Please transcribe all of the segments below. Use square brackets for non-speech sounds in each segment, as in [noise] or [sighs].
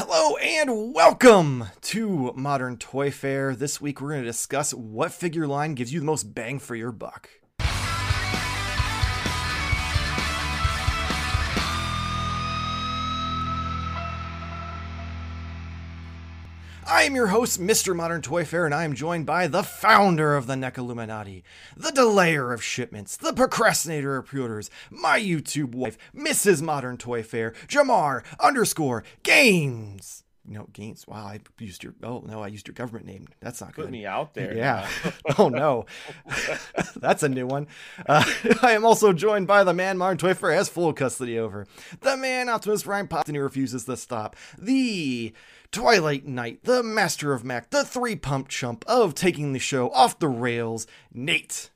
Hello and welcome to Modern Toyfare. This week we're going to discuss what figure line gives you the most bang for your buck. I am your host, Mr. Modern Toyfare, and I am joined by the founder of the NECA Illuminati, the delayer of shipments, the procrastinator of pre-orders, my YouTube wife, Mrs. Modern Toy Fair, Jarmar underscore Games. No, Games. Wow, I used your. Oh no, I used your government name. That's not Put good. Put me out there. Yeah. [laughs] oh no, [laughs] that's a new one. Uh, [laughs] I am also joined by the man Modern Toyfare has full custody over. The man Optimus Prime popped and he refuses to stop. The Twilight Knight, the master of Mac, the three pump chump of taking the show off the rails, Nate.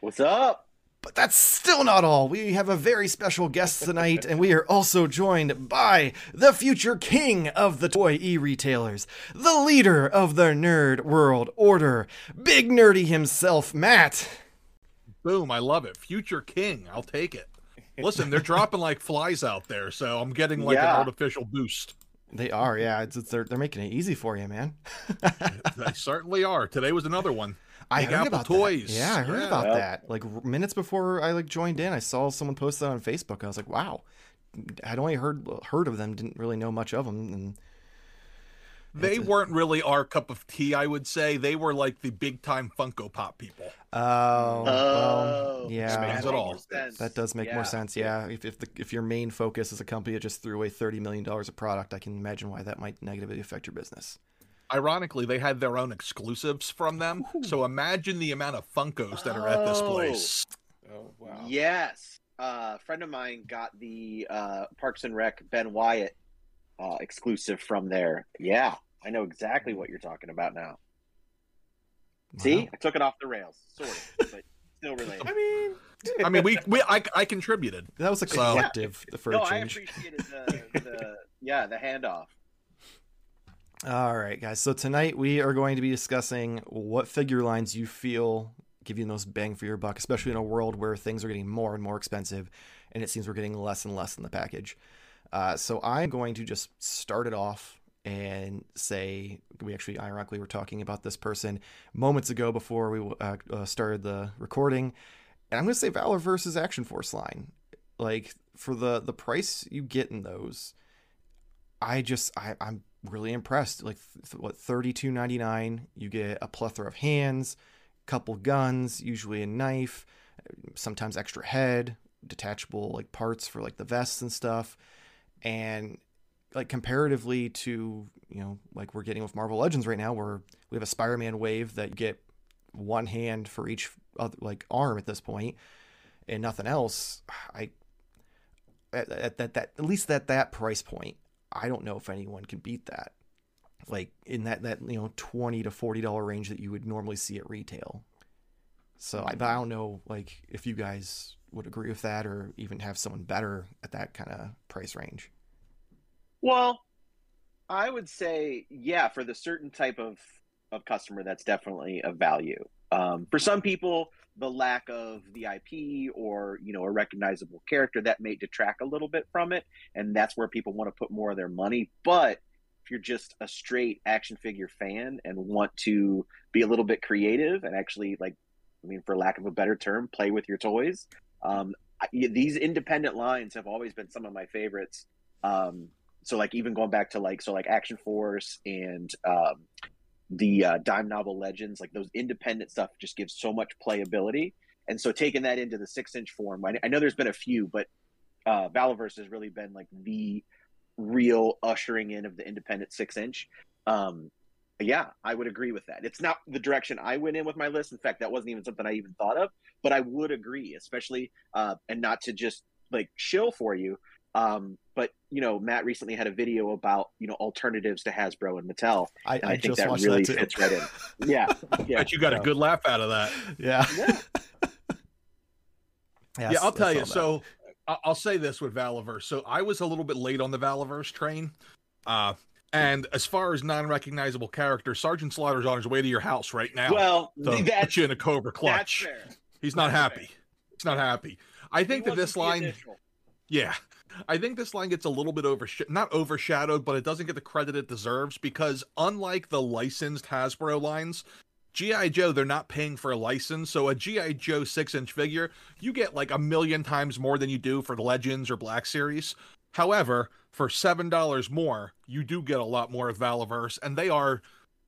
What's up? But that's still not all. We have a very special guest tonight, and we are also joined by the future king of the toy e retailers, the leader of the nerd world order, Big Nerdy himself, Matt. Boom, I love it. Future king, I'll take it. Listen, they're dropping like flies out there, so I'm getting like Yeah. an artificial boost. They are, yeah. It's, it's, they're, they're making it easy for you, man. [laughs] They certainly are. Today was another one. I Big heard Apple about Toys. That. Yeah, I heard Yeah. about Yep. that. Like minutes before I like joined in, I saw someone post that on Facebook. I was like, wow. I'd only heard heard of them, didn't really know much of them, and They weren't really our cup of tea, I would say. They were like the big time Funko Pop people. oh, oh. well, Oh, yeah, Expands it makes all. more sense. That does make Yeah. more sense. Yeah, if if, the, if your main focus is a company that just threw away thirty million dollars of product, I can imagine why that might negatively affect your business. Ironically, they had their own exclusives from them. So imagine the amount of Funkos that are at this Oh. place. Oh wow. Yes. Uh, a friend of mine got the uh, Parks and Rec Ben Wyatt uh, exclusive from there. Yeah, I know exactly what you're talking about now. See, I took it off the rails, sort of, but still related. I mean, [laughs] I mean, we, we I, I contributed. that was a So- collective for no, a I change. appreciated the, the yeah the handoff. All right, guys. So tonight we are going to be discussing what figure lines you feel give you the most bang for your buck, especially in a world where things are getting more and more expensive, and it seems we're getting less and less in the package. Uh, so I'm going to just start it off and say we actually ironically were talking about this person moments ago before we uh, uh, started the recording, and I'm going to say Valaverse Action Force line. Like for the the price you get in those, I just I, I'm really impressed. Like th- what thirty two ninety nine, you get a plethora of hands, couple guns, usually a knife, sometimes extra head, detachable like parts for like the vests and stuff, and like comparatively to you know like we're getting with Marvel Legends right now, where we have a Spider Man wave that you get one hand for each other, like arm at this point, and nothing else. I at, at that that at least at that price point, I don't know if anyone can beat that. Like in that that you know twenty to forty dollar range that you would normally see at retail. So I, but I don't know like if you guys would agree with that or even have someone better at that kind of price range. Well, I would say, yeah, for the certain type of of customer, that's definitely a value. Um, for some people, the lack of the IP or you know a recognizable character that may detract a little bit from it, and that's where people want to put more of their money. But if you're just a straight action figure fan and want to be a little bit creative and actually like, I mean, for lack of a better term, play with your toys. Um, I, these independent lines have always been some of my favorites. Um, so like even going back to like so like Action Force and um, the uh, Dime Novel Legends, like those independent stuff just gives so much playability. And so taking that into the six inch form, I, I know there's been a few, but uh, Valaverse has really been like the real ushering in of the independent six inch. Um, yeah, I would agree with that. It's not the direction I went in with my list. In fact, that wasn't even something I even thought of, but I would agree, especially uh, and not to just like chill for you. Um, but you know, Matt recently had a video about you know alternatives to Hasbro and Mattel, I, and I, I, think just that really that fits right in. Yeah, [laughs] yeah, Bet you got a good laugh out of that. yeah. yeah. [laughs] yeah, Yes, I'll tell you. saw that. So I- I'll say this with Valaverse. So I was a little bit late on the Valaverse train. Uh, and as far as non-recognizable characters, Sergeant Slaughter's on his way to your house right now. Well, to that's put you in a Cobra that's clutch. fair. He's not That's happy. He's not happy. I think He that this line, initial. yeah, I think this line gets a little bit over not overshadowed, but it doesn't get the credit it deserves because unlike the licensed Hasbro lines, GI Joe they're not paying for a license, so a GI Joe six inch figure you get like a million times more than you do for the Legends or Black Series. However, for seven dollars more, you do get a lot more of Valaverse, and they are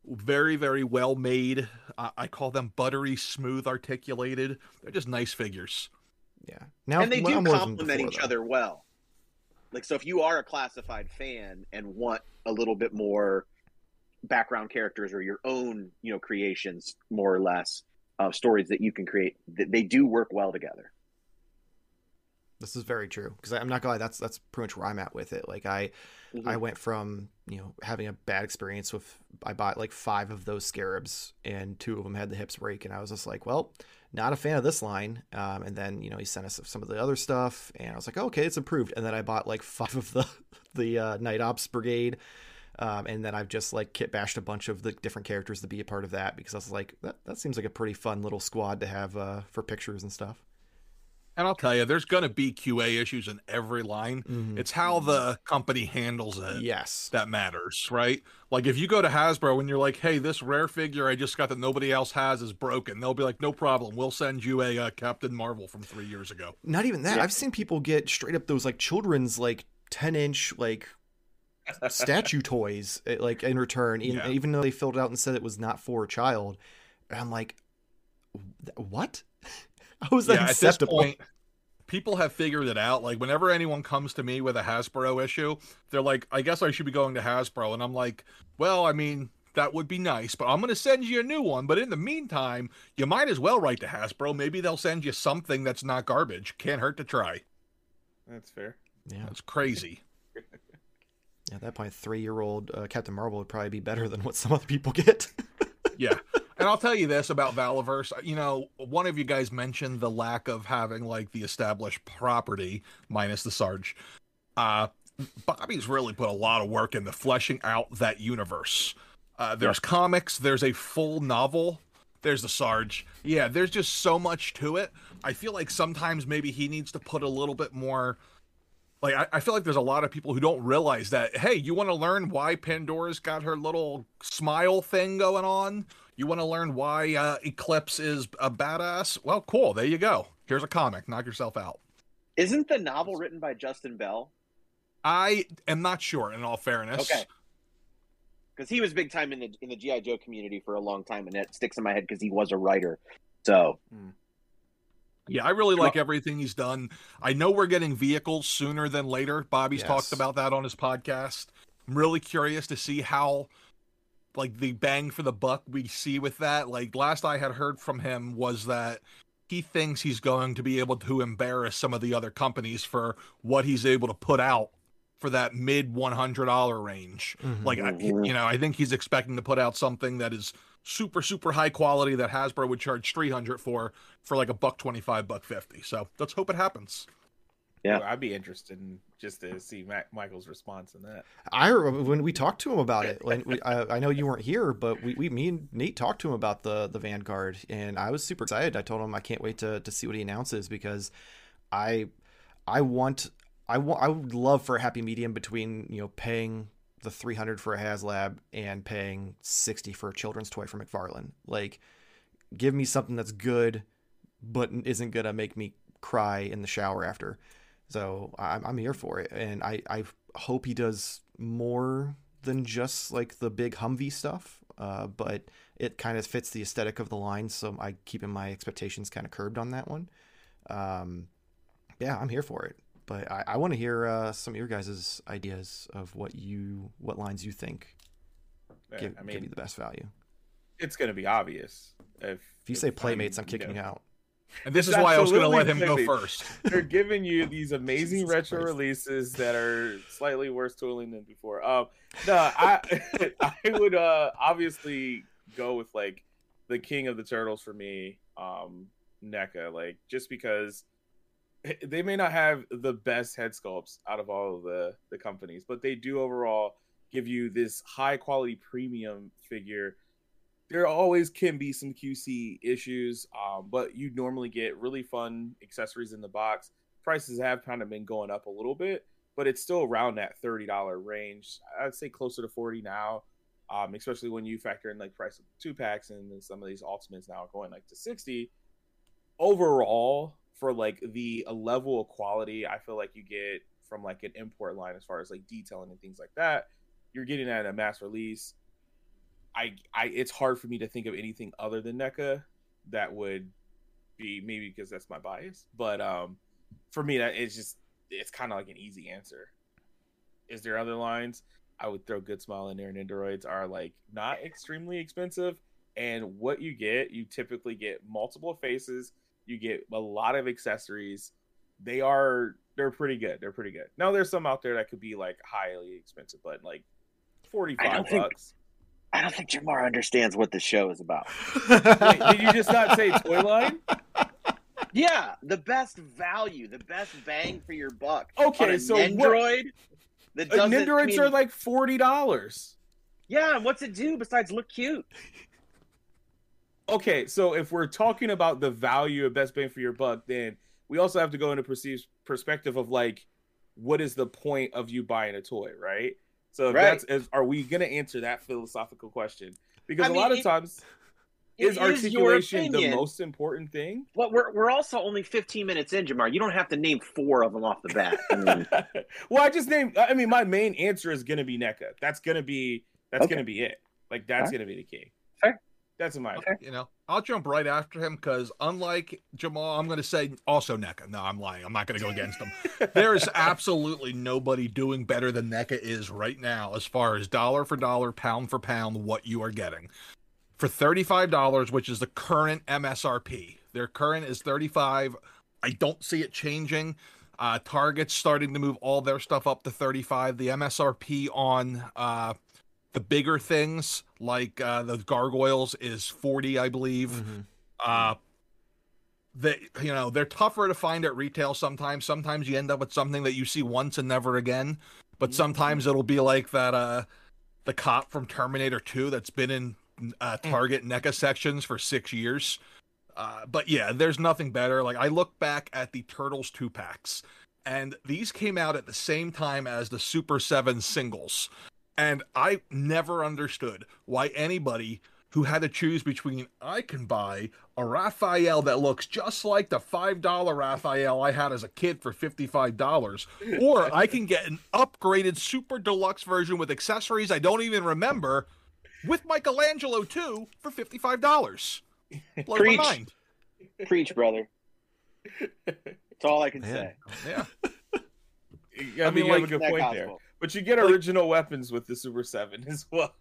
very very well made. Uh, I call them buttery smooth articulated. They're just nice figures. Yeah. Now and they do complement each though. other well. Like so if you are a classified fan and want a little bit more background characters or your own, you know, creations more or less, uh, stories that you can create, they do work well together. This is very true because I'm not gonna lie. That's that's pretty much where I'm at with it. Like I, mm-hmm. I went from you know having a bad experience with I bought like five of those scarabs and two of them had the hips break and I was just like, well, not a fan of this line. Um, and then you know he sent us some of the other stuff and I was like, oh, okay, it's improved. And then I bought like [laughs] five of the the uh, Night Ops Brigade. Um, and then I've just like kit bashed a bunch of the different characters to be a part of that because I was like, that, that seems like a pretty fun little squad to have uh, for pictures and stuff. And I'll tell you, there's going to be QA issues in every line. Mm-hmm. It's how the company handles it. Yes. That matters, right? Like if you go to Hasbro and you're like, hey, this rare figure I just got that nobody else has is broken, they'll be like, no problem. We'll send you a uh, Captain Marvel from three years ago. Not even that. Yeah. I've seen people get straight up those like children's like 10 inch like statue [laughs] toys eh, like in return, yeah. even though they filled it out and said it was not for a child. And I'm like, what? How is that yeah, acceptable? At this point, people have figured it out. Like whenever anyone comes to me with a Hasbro issue, they're like, "I guess I should be going to Hasbro," and I'm like, "Well, I mean." That would be nice, but I'm going to send you a new one. But in the meantime, you might as well write to Hasbro. Maybe they'll send you something that's not garbage. Can't hurt to try. That's fair. Yeah, that's crazy. [laughs] yeah, at that point, three-year-old uh, Captain Marvel would probably be better than what some other people get. [laughs] yeah, and I'll tell you this about Valaverse. You know, one of you guys mentioned the lack of having like the established property minus the Sarge. Uh, Bobby's really put a lot of work into fleshing out that universe. Uh, there's comics, there's a full novel, there's the Sarge. Yeah, there's just so much to it. I feel like sometimes maybe he needs to put a little bit more. Like, I, I feel like there's a lot of people who don't realize that, hey, you want to learn why Pandora's got her little smile thing going on? You want to learn why uh, Eclipse is a badass? Well, cool. There you go. Here's a comic. Knock yourself out. Isn't the novel written by Justin Bell? I am not sure. In all fairness, okay, because he was big time in the in the GI Joe community for a long time, and it sticks in my head because he was a writer. So. Hmm. Yeah, I really like everything he's done. I know we're getting vehicles sooner than later. Bobby's yes. talked about that on his podcast. I'm really curious to see how like the bang for the buck we see with that. Like last I had heard from him was that he thinks he's going to be able to embarrass some of the other companies for what he's able to put out for that mid $100 range. Mm-hmm. Like, you know, I think he's expecting to put out something that is super, super high quality that Hasbro would charge 300 for, for like a buck 25, buck 50. So let's hope it happens. Yeah, I'd be interested in just to see Mac- Michael's response in that. I remember when we talked to him about it, like we, I, I, know you weren't here, but we, we me and Nate talked to him about the the Vanguard, and I was super excited. I told him I can't wait to to see what he announces because I I want I want I would love for a happy medium between you know paying the 300 for a HasLab and paying 60 for a children's toy from McFarlane. Like, give me something that's good, but isn't gonna make me cry in the shower after. So I'm, I'm here for it, and I I hope he does more than just like the big Humvee stuff. Uh, but it kind of fits the aesthetic of the line, so I keeping my expectations kind of curbed on that one. Um, yeah, I'm here for it. But I, I want to hear uh, some of your guys' ideas of what you what lines you think give, I mean, give you the best value. It's going to be obvious. If, if you if say Playmates, I'm, I'm kicking you, know, you out. And this is why I was going to let him go first. [laughs] They're giving you these [laughs] amazing retro Christ. releases that are slightly worse tooling than before. Um, no, I [laughs] I would uh, obviously go with like the King of the Turtles for me, um, NECA. Like just because they may not have the best head sculpts out of all of the the companies, but they do overall give you this high quality premium figure there always can be some QC issues, um, but you normally get really fun accessories in the box prices have kind of been going up a little bit, but it's still around that thirty dollar range. I'd say closer to forty now, um, especially when you factor in like price of two packs and some of these ultimates now going like to sixty. Overall, for like the level of quality, I feel like you get from like an import line as far as like detailing and things like that, you're getting at a mass release. I, I, it's hard for me to think of anything other than NECA that would be maybe because that's my bias, but um, for me that it's just it's kind of like an easy answer. Is there other lines? I would throw Good Smile in there, and Nendoroids are like not extremely expensive, and what you get, you typically get multiple faces, you get a lot of accessories. They are they're pretty good. They're pretty good. Now there's some out there that could be like highly expensive, but like forty five bucks. Think, I don't think Jarmar understands what the show is about. Wait, did you just not say toy line? Yeah, the best value, the best bang for your buck. Okay, so Nendoroid. Uh, doesn't Nendoroids mean... are like forty dollars. Yeah, and what's it do besides look cute? Okay, so if we're talking about the value of best bang for your buck, then we also have to go into perceived perspective of like, what is the point of you buying a toy, right? So right. that's is, are we going to answer that philosophical question? Because I a mean, lot of times is articulation the most important thing? Well, we're we're also only 15 minutes in, Jarmar. You don't have to name four of them off the bat. I mean... [laughs] well, I just named. I mean, my main answer is going to be NECA. That's going to be that's okay. going to be it. Like that's right. going to be the key. Fair. That's in my okay. You know, I'll jump right after him because unlike Jamal, I'm going to say also NECA. No, I'm lying. I'm not going to go against him. [laughs] there is absolutely nobody doing better than NECA is right now as far as dollar for dollar, pound for pound, what you are getting for $35, which is the current MSRP. Their current is 35. I don't see it changing. Uh, Target's starting to move all their stuff up to 35. The MSRP on uh, the bigger things like uh, the gargoyles is 40, I believe. Mm-hmm. Uh, they, you know, they're tougher to find at retail sometimes. Sometimes you end up with something that you see once and never again. But mm-hmm. sometimes it'll be like that, uh, the cop from Terminator 2 that's been in uh, mm. Target NECA sections for six years. Uh, but yeah, there's nothing better. Like I look back at the Turtles two packs, and these came out at the same time as the Super Seven singles, and I never understood why anybody who had to choose between I can buy a Raphael that looks just like the $5 Raphael I had as a kid for $55, or I can get an upgraded super deluxe version with accessories I don't even remember with Michelangelo too for fifty five dollars. Blows Preach. my mind. Preach, brother. That's all I can Man. say. Yeah. I, I mean, you like, have a good point gospel. there. But you get original weapons with the Super 7 as [laughs] well.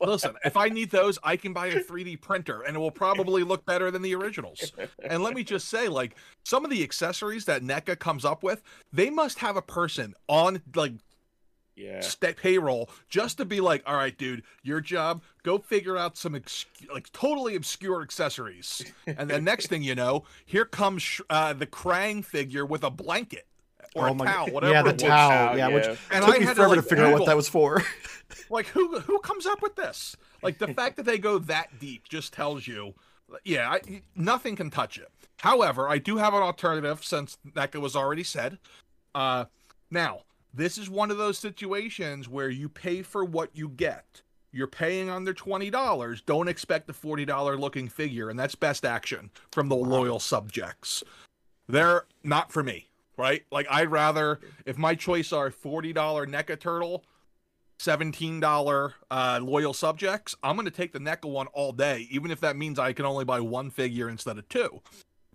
listen, if I need those, I can buy a 3D printer and it will probably look better than the originals. And let me just say, like, some of the accessories that NECA comes up with, they must have a person on, like, yeah st- payroll just to be like all right dude your job go figure out some ex- like totally obscure accessories and the next thing you know here comes uh, the krang figure with a blanket or oh a towel, whatever. Yeah, the towel. Yeah, yeah, which and took I me had forever to, like, to figure Google, out what that was for. [laughs] like, who who comes up with this? Like, the [laughs] fact that they go that deep just tells you, yeah, I, nothing can touch it. However, I do have an alternative since that was already said. Uh, now, this is one of those situations where you pay for what you get. You're paying under $20. Don't expect the $40 looking figure, and that's best action from the loyal subjects. They're not for me, right? Like, I'd rather, if my choice are $40 NECA Turtle, $17 uh, loyal subjects, I'm going to take the NECA one all day, even if that means I can only buy one figure instead of two.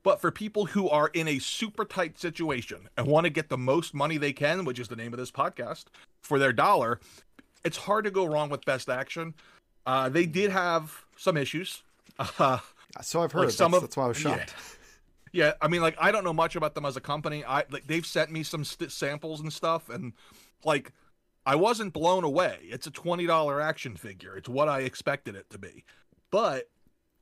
But for people who are in a super tight situation and want to get the most money they can, which is the name of this podcast, for their dollar, it's hard to go wrong with Best Action. Uh, they did have some issues. Uh, [laughs] so I've heard. Like some that's, of, that's why I was shocked. Yeah. Yeah. I mean, like I don't know much about them as a company. I like they've sent me some st- samples and stuff, and like I wasn't blown away. It's a twenty dollar action figure. It's what I expected it to be, but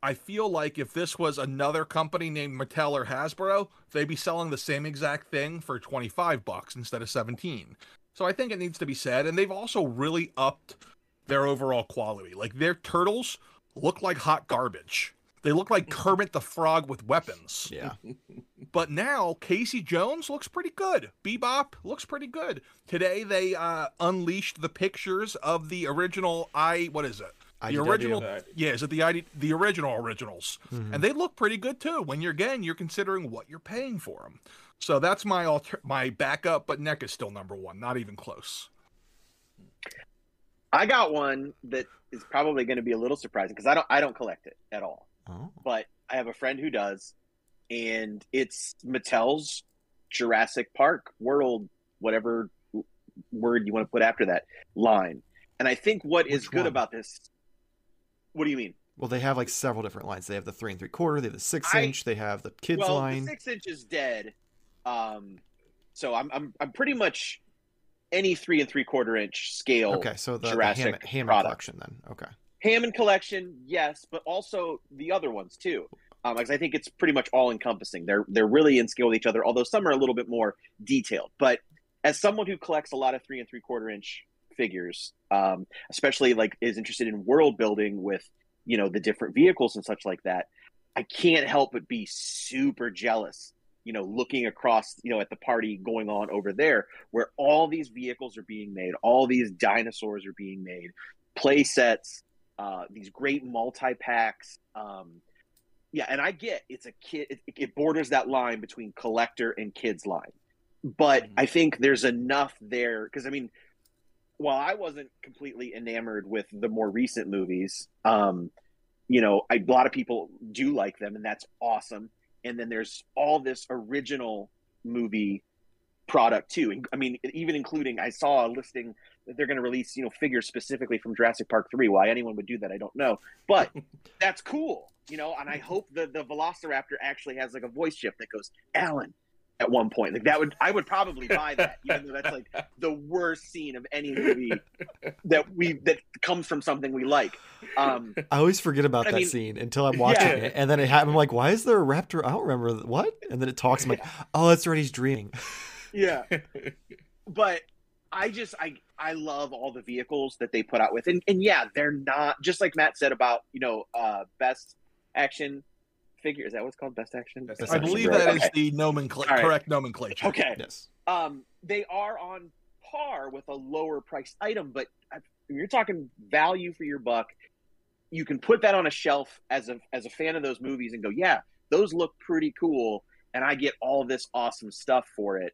I feel like if this was another company named Mattel or Hasbro, they'd be selling the same exact thing for 25 bucks instead of 17. So I think it needs to be said and they've also really upped their overall quality. Like their turtles look like hot garbage. They look like Kermit the Frog with weapons. Yeah. [laughs] But now Casey Jones looks pretty good. Bebop looks pretty good. Today they uh, unleashed the pictures of the original I what is it? The IDW. original Yeah, is it the ID, the original originals? Mhm. And they look pretty good too. When you're again, you're considering what you're paying for them. So that's my alter- my backup, but NECA is still number one, not even close. I got one that is probably going to be a little surprising because I don't I don't collect it at all. Oh. but I have a friend who does, and it's Mattel's Jurassic Park World, whatever word you want to put after that line. And I think what is Which good one? about this. What do you mean? Well, they have like several different lines. They have the three and three quarter. They have the six I- inch. They have the kids well, line. the six inch is dead. Um, so I'm I'm I'm pretty much any three and three quarter inch scale. okay, so the, the Jurassic Hammond, Hammond product. collection then. Okay. Hammond collection, yes, but also the other ones too. Um, because I think it's pretty much all encompassing. They're they're really in scale with each other, although some are a little bit more detailed. But as someone who collects a lot of three and three quarter inch figures, um, especially like is interested in world building with you know the different vehicles and such like that, I can't help but be super jealous. You know, looking across, you know, at the party going on over there, where all these vehicles are being made, all these dinosaurs are being made, play sets, uh, these great multi packs. Um, yeah, and I get it's a kid. It, it borders that line between collector and kids line, but Mhm. I think there's enough there because I mean, while I wasn't completely enamored with the more recent movies, um, you know, I, a lot of people do like them, and that's awesome. And then there's all this original movie product too. And, I mean, even including I saw a listing that they're going to release, you know, figures specifically from Jurassic Park three. Why anyone would do that, I don't know, but [laughs] that's cool, you know. And I hope the the Velociraptor actually has like a voice chip that goes Alan at one point. Like that would I would probably buy that, even though that's like [laughs] the worst scene of any movie that we that comes from something we like. Um, I always forget about I that mean- scene until I'm watching Yeah. it, and then it happened. I'm like, "Why is there a raptor?" I don't remember what. And then it talks. I'm like, "Oh, that's right. He's dreaming." yeah, [laughs] but I just I I love all the vehicles that they put out with, and and yeah, they're not just like Matt said about you know uh best action figure. Is that what's called best action? Best Best I believe figure. that is Okay. the nomenclature, All right. correct nomenclature. Okay. Yes. um, they are on par with a lower priced item, but if you're talking value for your buck, you can put that on a shelf as a as a fan of those movies and go, yeah, those look pretty cool, and I get all this awesome stuff for it.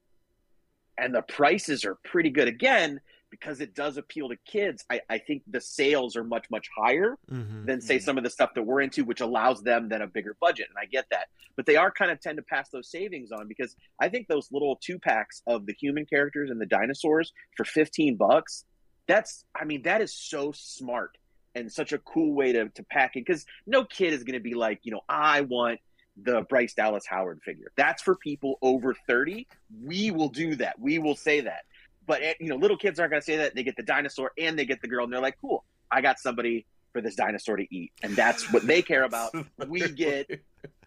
And the prices are pretty good again because it does appeal to kids. I, I think the sales are much much higher hmm than say Mhm. some of the stuff that we're into, which allows them then a bigger budget. And I get that. But they are kind of tend to pass those savings on because I think those little two packs of the human characters and the dinosaurs for 15 bucks, that's, I mean, that is so smart and such a cool way to, to pack it. Because no kid is going to be like, you know, I want the Bryce Dallas Howard figure. That's for people over 30. We will do that. We will say that. But, eh, you know, little kids aren't going to say that. They get the dinosaur and they get the girl, and they're like, cool, I got somebody for this dinosaur to eat. And that's what they care about. [laughs] We get,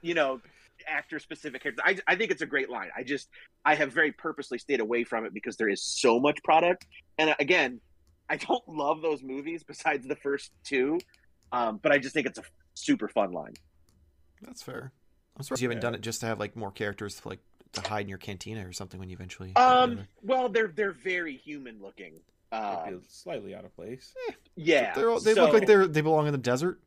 you know, actor specific characters. I, I think it's a great line. I just, I have very purposely stayed away from it because there is so much product. And uh, again, I don't [laughs] love those movies besides the first two. Um, but I just think it's a super fun line. That's fair. I'm surprised you haven't Yeah. done it just to have like more characters to like to hide in your cantina or something when you eventually. Um, well, they're they're very human looking. Might Uh, slightly out of place. yeah, They're all, they so- look like they're they belong in the desert.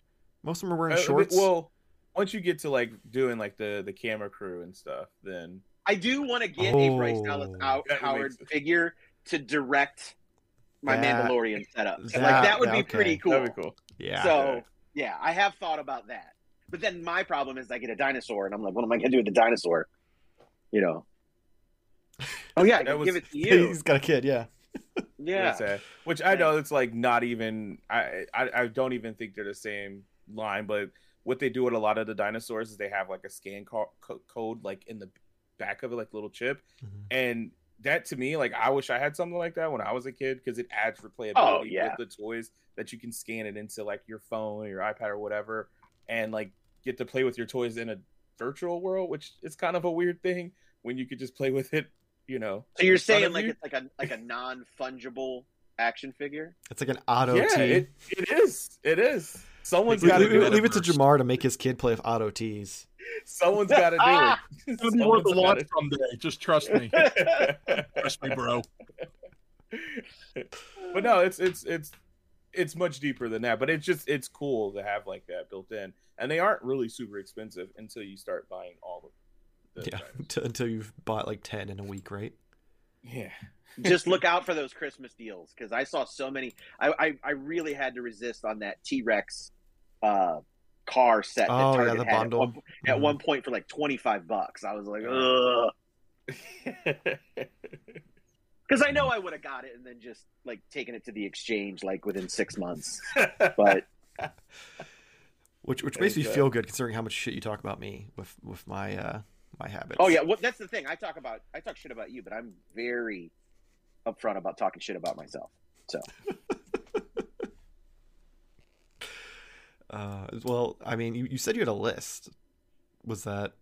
Most of them are wearing Uh, shorts. Well, once you get to like doing like the the camera crew and stuff, then I do want to get a Bryce Oh. Dallas Out- Howard figure to direct my That- Mandalorian setup. that- like that would be okay. pretty cool. that'd be cool. yeah. So yeah, I have thought about that. But then my problem is I get a dinosaur and I'm like, what am I gonna do with the dinosaur? You know. [laughs] Oh yeah, That was- give it to [laughs] you. he's got a kid. Yeah. [laughs] Yeah. Which I know it's like not even. I, I I don't even think they're the same line. But what they do with a lot of the dinosaurs is they have like a scan co- co- code like in the back of it, like little chip, Mhm. and that to me, like I wish I had something like that when I was a kid because it adds replayability Oh, yeah. with the toys that you can scan it into like your phone or your iPad or whatever, and like get to play with your toys in a virtual world, which is kind of a weird thing when you could just play with it, you know. So you're saying like you. it's like a like a non fungible action figure? It's like an auto yeah, T. it, it is. It is. Someone's got to leave- do it. leave it to. Jamar to make his kid play with auto tees. Someone's got to do it. [laughs] It'll be worth a Someone's someday. Just trust me. [laughs] Trust me, bro. but no, it's it's it's it's much deeper than that. But it's just it's cool to have like that built in, and they aren't really super expensive until you start buying all of them. Yeah, until- [laughs] until you've bought like ten in a week, right? yeah. [laughs] just look out for those Christmas deals because I saw so many. I, I I really had to resist on that T Rex uh, car set. That Oh, yeah, the had bundle. At, one, at Mhm. one point for like twenty five bucks. I was like, ugh, [laughs] because I know I would have got it and then just like taken it to the exchange like within six months. [laughs] But Which which makes me Exactly. feel good considering how much shit you talk about me with with my uh my habits. oh yeah, well, that's the thing. I talk about I talk shit about you, but I'm very upfront about talking shit about myself. So [laughs] Uh, well, I mean, you, you said you had a list. Was that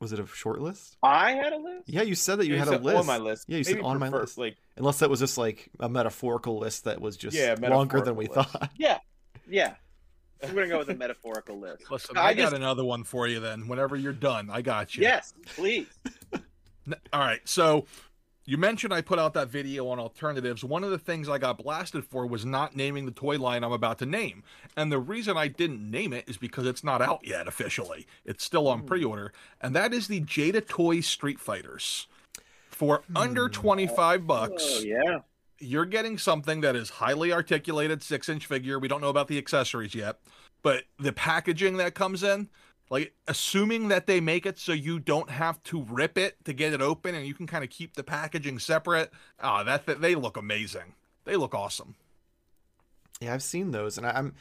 was it a short list? I had a list. Yeah, you said that you Yeah, had said a list. on my list. Yeah, you said Maybe on my prefer- list. Like Unless that was just like a metaphorical list that was just Yeah, longer than we metaphorical thought. [laughs] Yeah, yeah. We're gonna go with a metaphorical list. Listen, I I, got just- another one for you then. Whenever you're done, I got you. Yes, please. All right. So you mentioned I put out that video on alternatives. One of the things I got blasted for was not naming the toy line I'm about to name. And the reason I didn't name it is because it's not out yet officially. It's still on hmm. pre order. And that is the Jada Toy Street Fighters. For under hmm. 25 bucks, Oh yeah. you're getting something that is highly articulated six inch figure. We don't know about the accessories yet, but the packaging that comes in, like assuming that they make it so you don't have to rip it to get it open and you can kind of keep the packaging separate. Ah, that, that they look amazing. They look awesome. Yeah, I've seen those, and I, I'm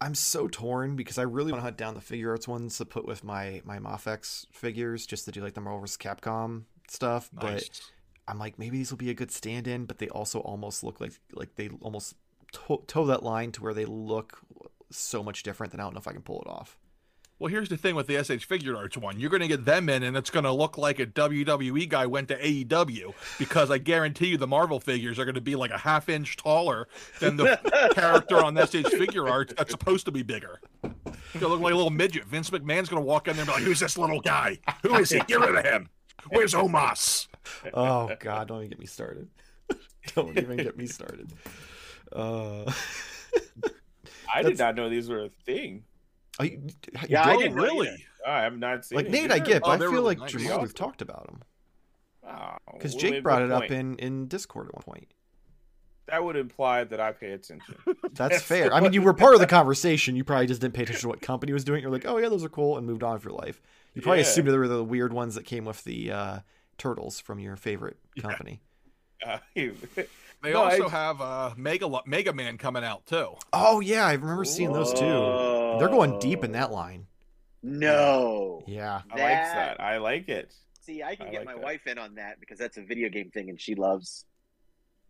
I'm so torn because I really want to hunt down the Figuarts ones to put with my my Mafex figures, just to do like the Marvel vs. Capcom stuff. But I'm like, maybe these will be a good stand-in, but they also almost look like like they almost to- toe that line to where they look so much different that I don't know if I can pull it off. Well, here's the thing with the SH Figuarts one. You're going to get them in, and it's going to look like a WWE guy went to AEW because I guarantee you the Marvel figures are going to be like a half inch taller than the [laughs] character on SH Figuarts that's supposed to be bigger. He's going to look like a little midget. Vince McMahon's going to walk in there and be like, Who's this little guy? Who is he? Get rid of him. Where's Omos? Oh God, don't even get me started. [laughs] don't even get me started. Uh, I did not know these were a thing. Oh, you, you Yeah, I don't? didn't really? Oh, I have not seen like it. Nate, I get, but Oh, I feel like nice. Jamal, we've talked about them because Well, Jake maybe brought good it up in in Discord at one point. That would imply that I pay attention. [laughs] That's Yes. fair. I mean, you were part of the conversation. You probably just didn't pay attention to what company was doing. You're like, oh yeah, those are cool, and moved on with your life. You probably Yeah. assumed they were the weird ones that came with the uh, turtles from your favorite [laughs] Yeah. company. Uh, [laughs] They No, also I- have uh, Mega Mega Man coming out too. Oh yeah, I remember seeing those too. They're going deep in that line. No. Yeah. I like that. I like it. See, I can I get like my that. wife in on that because that's a video game thing, and she loves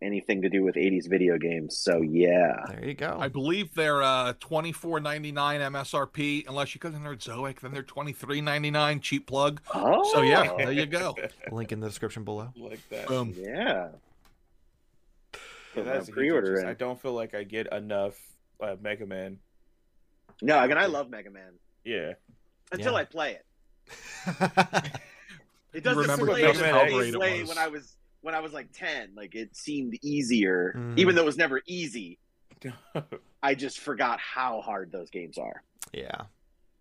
anything to do with '80s video games. So yeah. There you go. I believe they're uh twenty four ninety nine MSRP. Unless you go to Nerdzoic, then they're twenty three ninety nine cheap plug. Oh, So yeah, there you go. [laughs] Link in the description below. like that. Boom. yeah. Yeah, Put my that's a huge pre-order interest. in. I don't feel like I get enough uh, Mega Man. No, I mean I love Mega Man Yeah. until Yeah. I play it. [laughs] It doesn't remember play just as how it was. when I was when I was like ten. Like it seemed easier, Mhm. even though it was never easy. [laughs] I just forgot how hard those games are. yeah.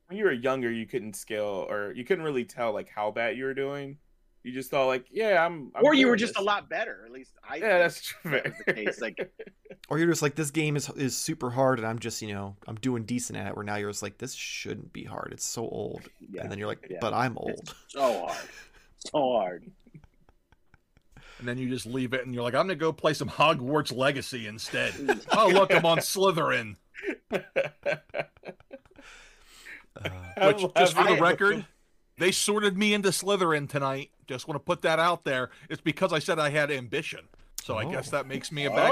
when you were younger, you couldn't scale or you couldn't really tell like how bad you were doing. You just thought like, yeah, I'm. I'm or you were just this. a lot better. At least I. Yeah, that's true. that the case. Like [laughs] Or you're just like, this game is is super hard, and I'm just, you know, I'm doing decent at it. Where now you're just like, this shouldn't be hard. It's so old. yeah, And then you're like, Yeah. but I'm old. so hard, so hard. And then you just leave it and you're like, I'm gonna go play some Hogwarts Legacy instead. [laughs] oh look, I'm on Slytherin. [laughs] Uh, Which just for the record, they sorted me into Slytherin tonight. Just want to put that out there. It's because I said I had ambition. So I guess Oh. that makes me a bad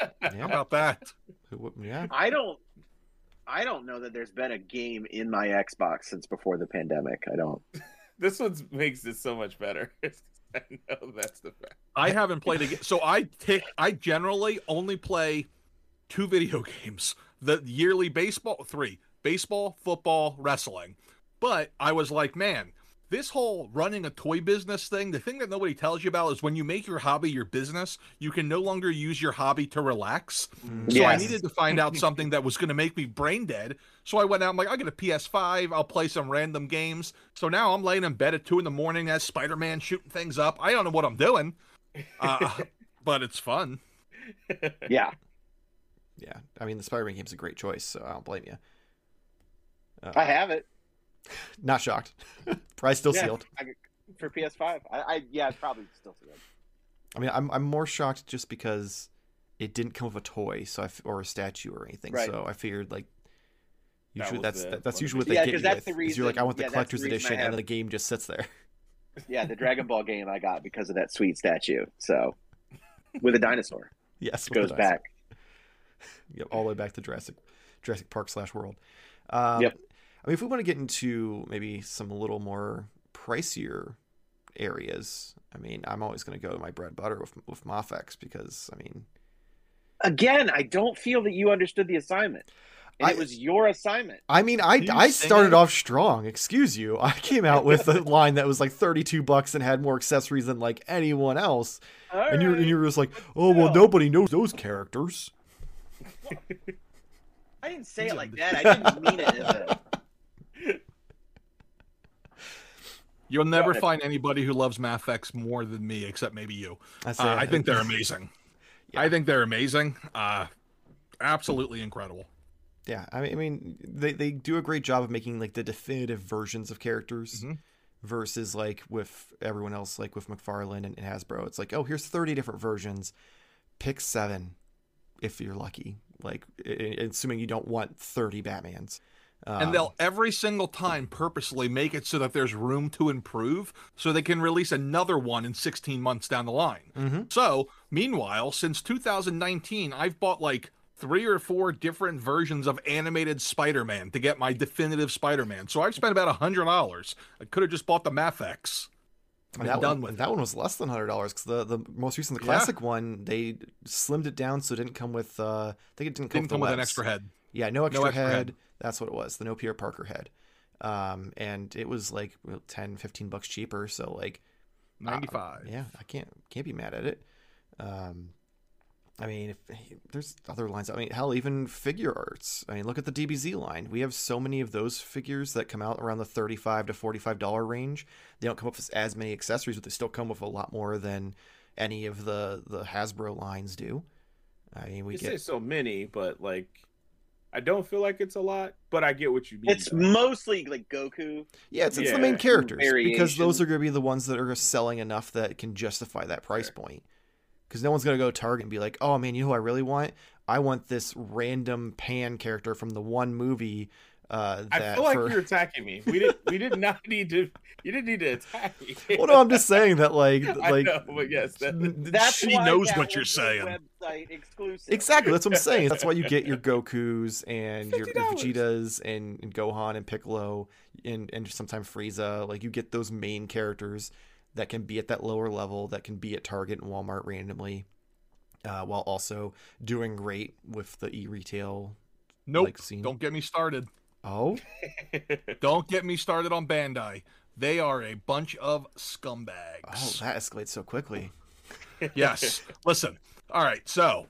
Oh. guy. [laughs] How about that? Yeah. I don't. I don't know that there's been a game in my Xbox since before the pandemic. I don't. [laughs] this one makes it so much better. [laughs] I know that's the fact. I haven't played a game. So I take I generally only play two video games. the yearly baseball three baseball, football, wrestling. But I was like, man, this whole running a toy business thing, the thing that nobody tells you about is when you make your hobby your business, you can no longer use your hobby to relax. Mm. So I needed to find out something that was going to make me brain dead. So I went out, and I'm like, I'll get a PS5, I'll play some random games. So now I'm laying in bed at 2 in the morning as Spider Man shooting things up. I don't know what I'm doing, [laughs] uh, but it's fun. Yeah. Yeah, I mean the Spider-Man game's a great choice, so I don't blame you. I have it [laughs] Not shocked. [laughs] Price still Yeah. sealed. I, for PS5. I, I yeah, it's probably still sealed. I mean, I'm I'm more shocked just because it didn't come with a toy, so I f- or a statue or anything. Right. So I figured like usually was that's the that's usually what they Yeah, get 'cause you that's with. the is you're like, I want the yeah, that's the collector's reason edition, and then the game just sits there. [laughs] Yeah, the Dragon Ball game I got because of that sweet statue. So with a dinosaur yes, with goes the back. Yep, all the way back to Jurassic Jurassic Park slash World. Um, Yep. I mean, if we want to get into maybe some a little more pricier areas, I mean, I'm always going to go to my bread and butter with with Mafex because I mean, Again, I don't feel that you understood the assignment. And I- it was your assignment. I mean, I You I started off strong. Excuse you. I came out with a [laughs] line that was like 32 bucks and had more accessories than like anyone else, and you and you were just like, oh well, nobody knows those characters. I didn't say it like that. I didn't mean it as a You'll never find anybody who loves Mafex more than me, except maybe you. I, Uh, I think they're [laughs] amazing. Yeah. I think they're amazing. Uh, absolutely incredible. Yeah, I mean, I mean, they they do a great job of making like the definitive versions of characters Mhm. versus like with everyone else, like with McFarlane and, and Hasbro. It's like, oh, here's 30 different versions. Pick seven if you're lucky. Like, assuming you don't want 30 Batmans. Um, and they'll every single time purposely make it so that there's room to improve so they can release another one in 16 months down the line. Mhm. So, meanwhile, since 2019, I've bought like three or four different versions of animated Spider-Man to get my definitive Spider-Man. So I've spent about a hundred dollars. I could have just bought the Mafex. And I'm that done one, with that it. one was less than hundred dollars because the, the most recent, the Yeah. classic one, they slimmed it down so it didn't come with. Uh, I think it didn't come, Didn't with, come with an extra head. Yeah, no extra, extra head. head. That's what it was. The no Peter Parker head. Um, and it was like 10, 15 bucks cheaper. So like, 95. yeah, I can't can't be mad at it. Um, I mean, if there's other lines. I mean, hell, even Figuarts. I mean, look at the DBZ line. We have so many of those figures that come out around the thirty-five to forty-five dollar range. They don't come up with as many accessories, but they still come with a lot more than any of the the Hasbro lines do. I mean, we You get say so many, but like, I don't feel like it's a lot. But I get what you mean. It's though. mostly like Goku. Yeah, it's, it's the main characters because those are going to be the ones that are selling enough that can justify that price point. Because no one's going to go Target and be like, "Oh man, you know who I really want? I want this random Pan character from the one movie." Uh, that I feel like for... you're attacking me. We did. We did not need to. You didn't need to attack me. well, no, I'm just saying that like [laughs] I like know, but yes, that, That's She knows that what you're saying. Website exclusive. exactly that's what I'm saying. That's why you get your [laughs] Goku's and your, your $50. Vegetas and, and Gohan and Piccolo and and sometimes Frieza. Like you get those main characters that can be at that lower level that can be at Target and Walmart randomly. uh, while also doing great with the e-retail. Nope. Like scene. Don't get me started. Oh, [laughs] Don't get me started on Bandai. They are a bunch of scumbags. oh, that escalates so quickly. [laughs] yes. Listen. All right. So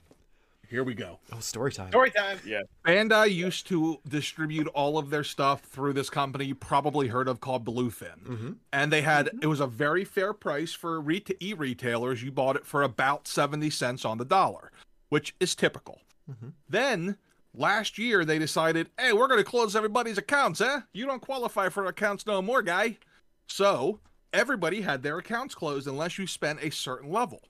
here we go. Oh, story time. Story time. Yeah. Bandai used to distribute all of their stuff through this company you probably heard of called Bluefin. Mm-hmm. And they had it was a very fair price for re- e-retailers. You bought it for about 70 cents on the dollar, which is typical. Mhm. Then last year they decided, "Hey, we're going to close everybody's accounts, eh? You don't qualify for accounts no more, guy." So, everybody had their accounts closed unless you spent a certain level.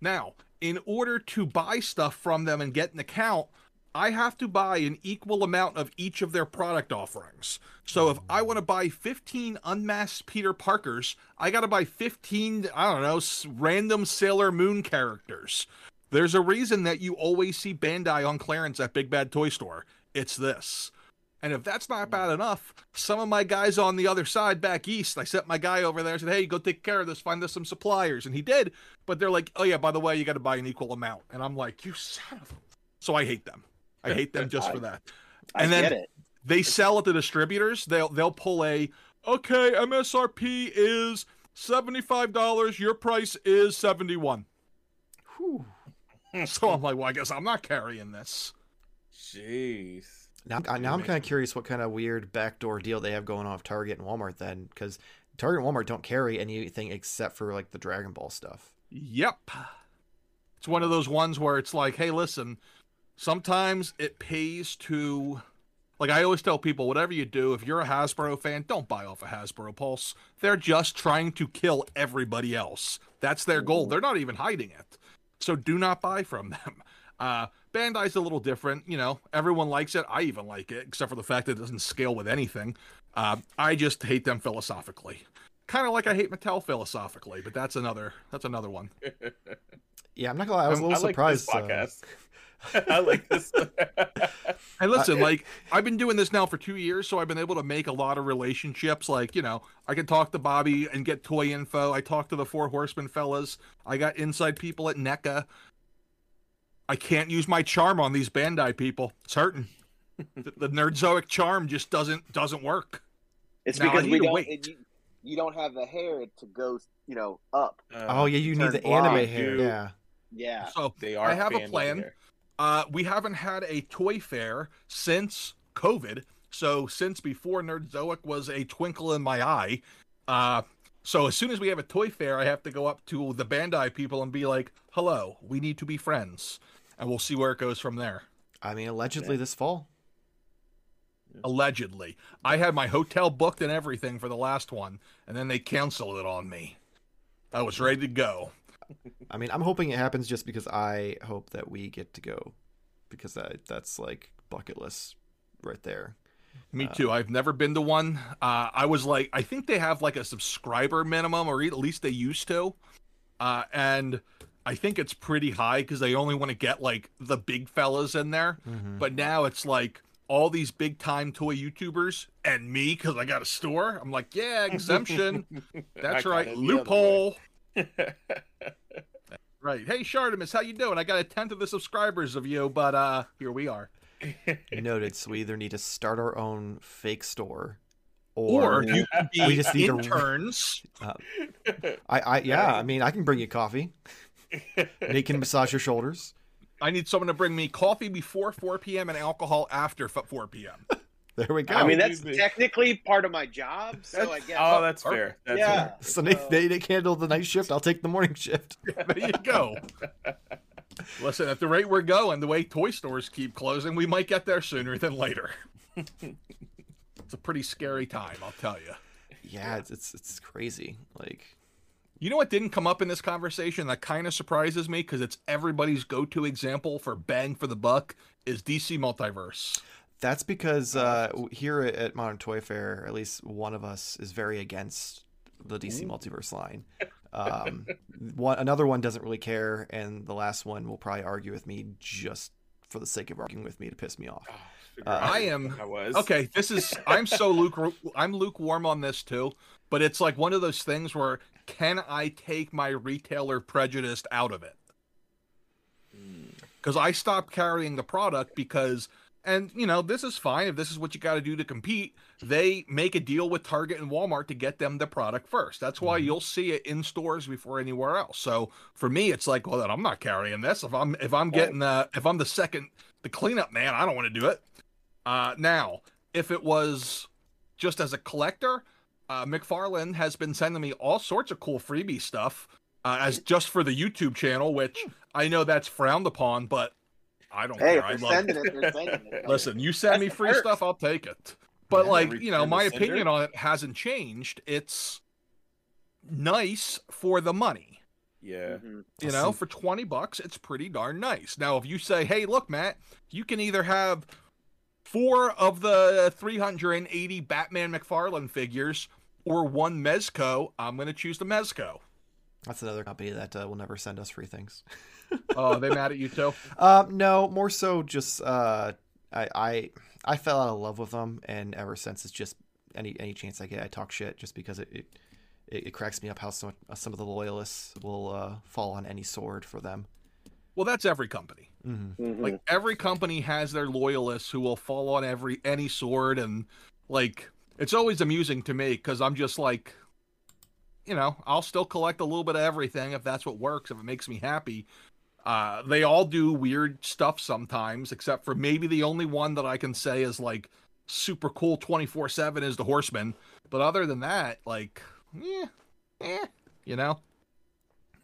Now, in order to buy stuff from them and get an account, I have to buy an equal amount of each of their product offerings. So if I want to buy 15 unmasked Peter Parkers, I got to buy 15, I don't know, random Sailor Moon characters. There's a reason that you always see Bandai on clearance at Big Bad Toy Store. It's this. And if that's not bad enough, some of my guys on the other side back east, I sent my guy over there and said, hey, go take care of this, find us some suppliers. And he did. But they're like, oh, yeah, by the way, you got to buy an equal amount. And I'm like, you son of a. So I hate them. I hate them just for [laughs] that. I And then get it. They sell it to distributors. They'll they'll pull a okay, MSRP is $75, your price is 71. Whew. [laughs] So I'm like, well, I guess I'm not carrying this. Jeez. Now, I- now I'm kind of curious what kind of weird backdoor deal they have going on with Target and Walmart then, because Target and Walmart don't carry anything except for like the Dragon Ball stuff. Yep. It's one of those ones where it's like, hey, listen, sometimes it pays to like I always tell people, whatever you do, if you're a Hasbro fan, don't buy off a Hasbro Pulse. They're just trying to kill everybody else. That's their goal. They're not even hiding it. So do not buy from them. [laughs] Uh Bandai's a little different, you know. Everyone likes it. I even like it, except for the fact that it doesn't scale with anything. Uh, I just hate them philosophically. Kind of like I hate Mattel philosophically, but that's another that's another one. [laughs] Yeah, I'm not gonna lie, I was a little I like this surprised. uh, podcast. [laughs] I like this. And [laughs] listen, like I've been doing this now for two years, so I've been able to make a lot of relationships. Like, you know, I can talk to Bobby and get toy info. I talk to the Four Horsemen fellas. I got inside people at NECA. I can't use my charm on these Bandai people. It's hurting. the, the nerdzoic charm just doesn't doesn't work. It's Now, because we don't. wait. you, you don't have the hair to go, you know, up. oh yeah, you need the blind, anime hair. Yeah. Yeah. So they are. I have a plan. there. Uh, we haven't had a toy fair since COVID. So since before Nerdzoic was a twinkle in my eye. Uh, so as soon as we have a toy fair, I have to go up to the Bandai people and be like, "Hello, we need to be friends," and we'll see where it goes from there. I mean, allegedly this fall. Allegedly, I had my hotel booked and everything for the last one, and then they canceled it on me. I was ready to go. I mean, I'm hoping it happens just because I hope that we get to go, because that that's like bucket list right there. Me too. I've never been to one. Uh, I was like, I think they have like a subscriber minimum, or at least they used to. Uh, and I think it's pretty high because they only want to get like the big fellas in there. Mhm. But now it's like all these big time toy YouTubers and me because I got a store. I'm like, yeah, [laughs] exemption. [laughs] That's right, got it the other loophole. [laughs] way. Right. Hey, Shartimus, how you doing? I got a tenth of the subscribers of you, but uh, here we are. [laughs] Noted. So we either need to start our own fake store, Or, or, you can be We just need to- interns. I, I yeah, I mean, I can bring you coffee. Nate can massage your shoulders. I need someone to bring me coffee before 4 p.m. and alcohol after 4 p.m. [laughs] There we go. I mean, that's excuse technically part of my job, so I guess. oh, that's fair. That's yeah. fair. so Nate, they, they can handle the night shift. I'll take the morning shift. [laughs] there you go. [laughs] Listen, at the rate we're going, the way toy stores keep closing, we might get there sooner than later. it's a pretty scary time, I'll tell you. Yeah, it's it's, it's crazy. Like, You know what didn't come up in this conversation that kind of surprises me because it's everybody's go-to example for bang for the buck is DC Multiverse. That's because uh, here at- at Modern Toyfare, at least one of us is very against the DC Multiverse line. [laughs] Um, one another one doesn't really care, and the last one will probably argue with me just for the sake of arguing with me to piss me off. Oh, Uh, I am- I was Okay, this is I'm so [laughs] luke I'm lukewarm on this too, but it's like one of those things where can I take my retailer prejudice out of it? Because I stopped carrying the product because, and you know, this is fine if this is what you got to do to compete. They make a deal with Target and Walmart to get them the product first. That's why you'll see it in stores before anywhere else. So for me, it's like, well, then I'm not carrying this. If I'm if I'm getting the if I'm the second the cleanup man, I don't want to do it. Uh, now, if it was just as a collector, uh, McFarlane has been sending me all sorts of cool freebie stuff uh, as just for the YouTube channel, which I know that's frowned upon, but I don't Hey, care. if I they're love sending it, it. [laughs] Listen, you send me That's the free stuff, I'll take it. But Yeah, like, you know, my sender. opinion on it hasn't changed. It's nice for the money. yeah. Mhm. You know, for 20 bucks, it's pretty darn nice. Now, if you say, hey, look, Matt, you can either have four of the 380 Batman McFarlane figures or one Mezco, I'm going to choose the Mezco. That's another company that uh, will never send us free things. [laughs] Oh, they mad at you too? [laughs] Um, no, more so just uh, I I I fell out of love with them, and ever since it's just any any chance I get, I talk shit just because it it, it, it cracks me up how some some of the loyalists will uh, fall on any sword for them. Well, that's every company. Mhm. Mhm. Like every company has their loyalists who will fall on every any sword, and like it's always amusing to me because I'm just like, you know, I'll still collect a little bit of everything if that's what works, if it makes me happy. Uh, they all do weird stuff sometimes, except for maybe the only one that I can say is like super cool 24 7 is the Horseman. But other than that, like, yeah, eh, you know?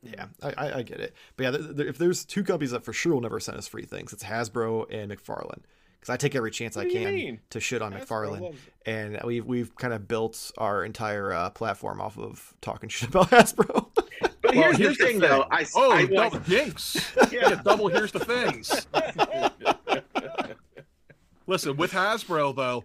Yeah, I, I, I get it. But yeah, th th if there's two companies that for sure will never send us free things, it's Hasbro and McFarlane. Because I take every chance What I can mean? to shit on Hasbro McFarlane, and we've we've kind of built our entire uh, platform off of talking [laughs] shit about Hasbro. [laughs] But Well, here's, here's the the thing, thing. though. I, Oh, I, double jinx. [laughs] yeah. Yeah, double here's the things. Listen, with Hasbro though,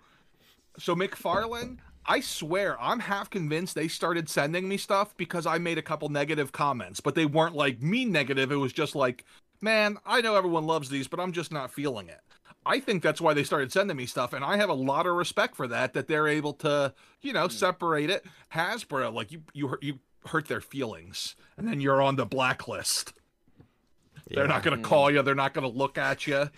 so McFarlane, I swear I'm half convinced they started sending me stuff because I made a couple negative comments, but they weren't like mean negative. It was just like, man, I know everyone loves these, but I'm just not feeling it. I think that's why they started sending me stuff, and I have a lot of respect for that. That they're able to, you know, hmm. separate it. Hasbro, like you, you, you hurt their feelings, and then you're on the blacklist. They're not going to call you. They're not going to look at you.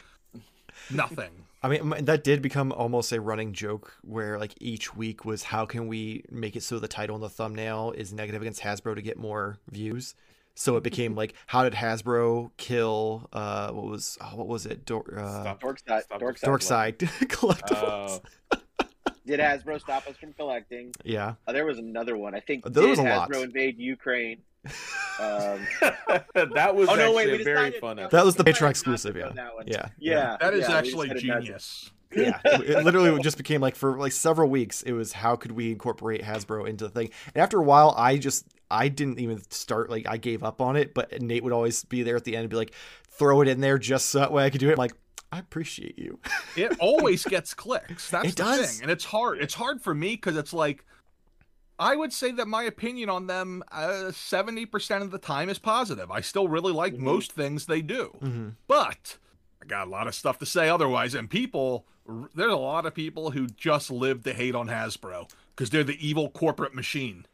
Nothing. [laughs] I mean, that did become almost a running joke where like each week was how can we make it so the title and the thumbnail is negative against Hasbro to get more views. So it became [laughs] like, how did Hasbro kill? Uh, what was oh, what was it? Dor- uh, Stop. Dork side, Stop dork side. Dorkside [laughs] collectibles. Oh, Did Hasbro stop us from collecting? yeah, Uh, there was another one. I think. There did was a Hasbro lot. invade Ukraine? Um, [laughs] that was oh no! actually Wait, we a very decided, fun no. That was the we Patreon exclusive, to yeah. that one. yeah, Yeah, That is yeah, actually decided not to- genius. yeah. It, it literally just became like for like several weeks. It was how could we incorporate Hasbro into the thing. And after a while, I just I didn't even start. Like I gave up on it. But Nate would always be there at the end and be like, throw it in there just so that way I could do it. I'm like, I appreciate you. [laughs] It always gets clicks. That's It the does. thing, and it's hard. It's hard for me because it's like, I would say that my opinion on them seventy percent of the time is positive. I still really like Mhm. most things they do, Mm-hmm. but I got a lot of stuff to say otherwise. And people, there's a lot of people who just live to hate on Hasbro because they're the evil corporate machine.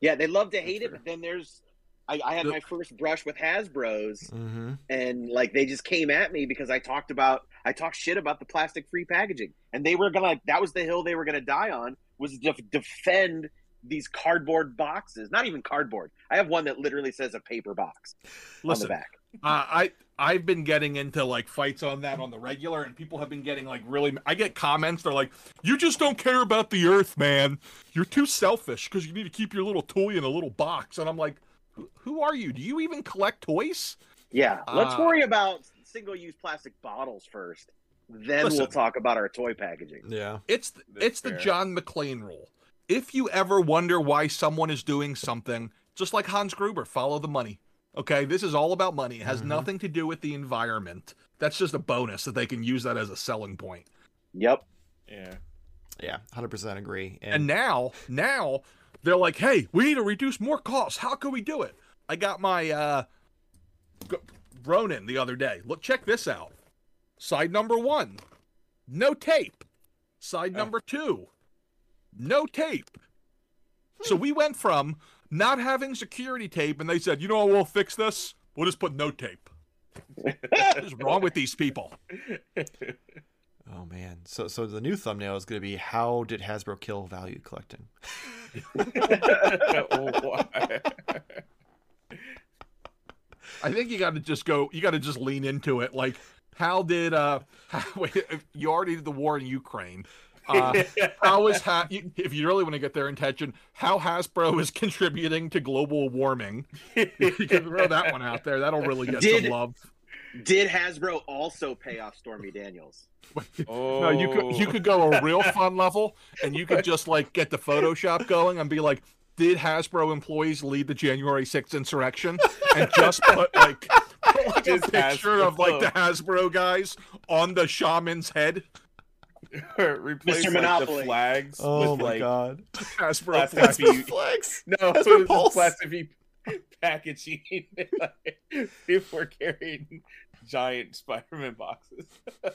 Yeah, they love to hate it, but then there's. I, I had my first brush with Hasbro's, Mm-hmm. and like they just came at me because I talked about I talked shit about the plastic free packaging, and they were gonna like that was the hill they were gonna die on was to defend these cardboard boxes. Not even cardboard. I have one that literally says a paper box on Listen, the back. Uh, I I've been getting into like fights on that on the regular, and people have been getting like really. I get comments. They're like, "You just don't care about the Earth, man. You're too selfish because you need to keep your little toy in a little box." And I'm like, "Who- "Who are you? Do you even collect toys?" Yeah, let's Uh, worry about single-use plastic bottles first. Then Listen. we'll talk about our toy packaging. Yeah. It's That's it's the. John McClane rule. If you ever wonder why someone is doing something, just like Hans Gruber, follow the money. Okay, this is all about money. It has Mhm. nothing to do with the environment. That's just a bonus that they can use that as a selling point. Yep. yeah. Yeah. Hundred percent agree. And now, now they're like, "Hey, we need to reduce more costs. How can we do it?" I got my uh Ronin the other day. Look, check this out. Side number one, no tape. Side Oh. number two, no tape. So we went from not having security tape, and they said, "You know, what, we'll fix this. We'll just put no tape." what is wrong with these people? [laughs] oh man. So so the new thumbnail is going to be how did Hasbro kill value collecting? [laughs] [laughs] Oh. I think you got to just go. You got to just lean into it. Like, how did uh? How, [laughs] wait, you already did the war in Ukraine. Uh, how is ha- if you really want to get their intention? How Hasbro is contributing to global warming? You can throw that one out there. That'll really get Did- some love. Did Hasbro also pay off Stormy Daniels? oh. [laughs] No, you could you could go a real [laughs] fun level, and you could just like get the Photoshop going and be like, did Hasbro employees lead the January 6th insurrection? And just put like, put, like a Just picture of like the [laughs] Hasbro guys on the shaman's head. replace Mr. like, Monopoly. the flags Oh with my like god. Hasbro Plastic flag. feet. flags. no Hasbro put it Pulse. plastic [laughs] packaging. [laughs] People were carrying giant Spider-Man boxes. [laughs]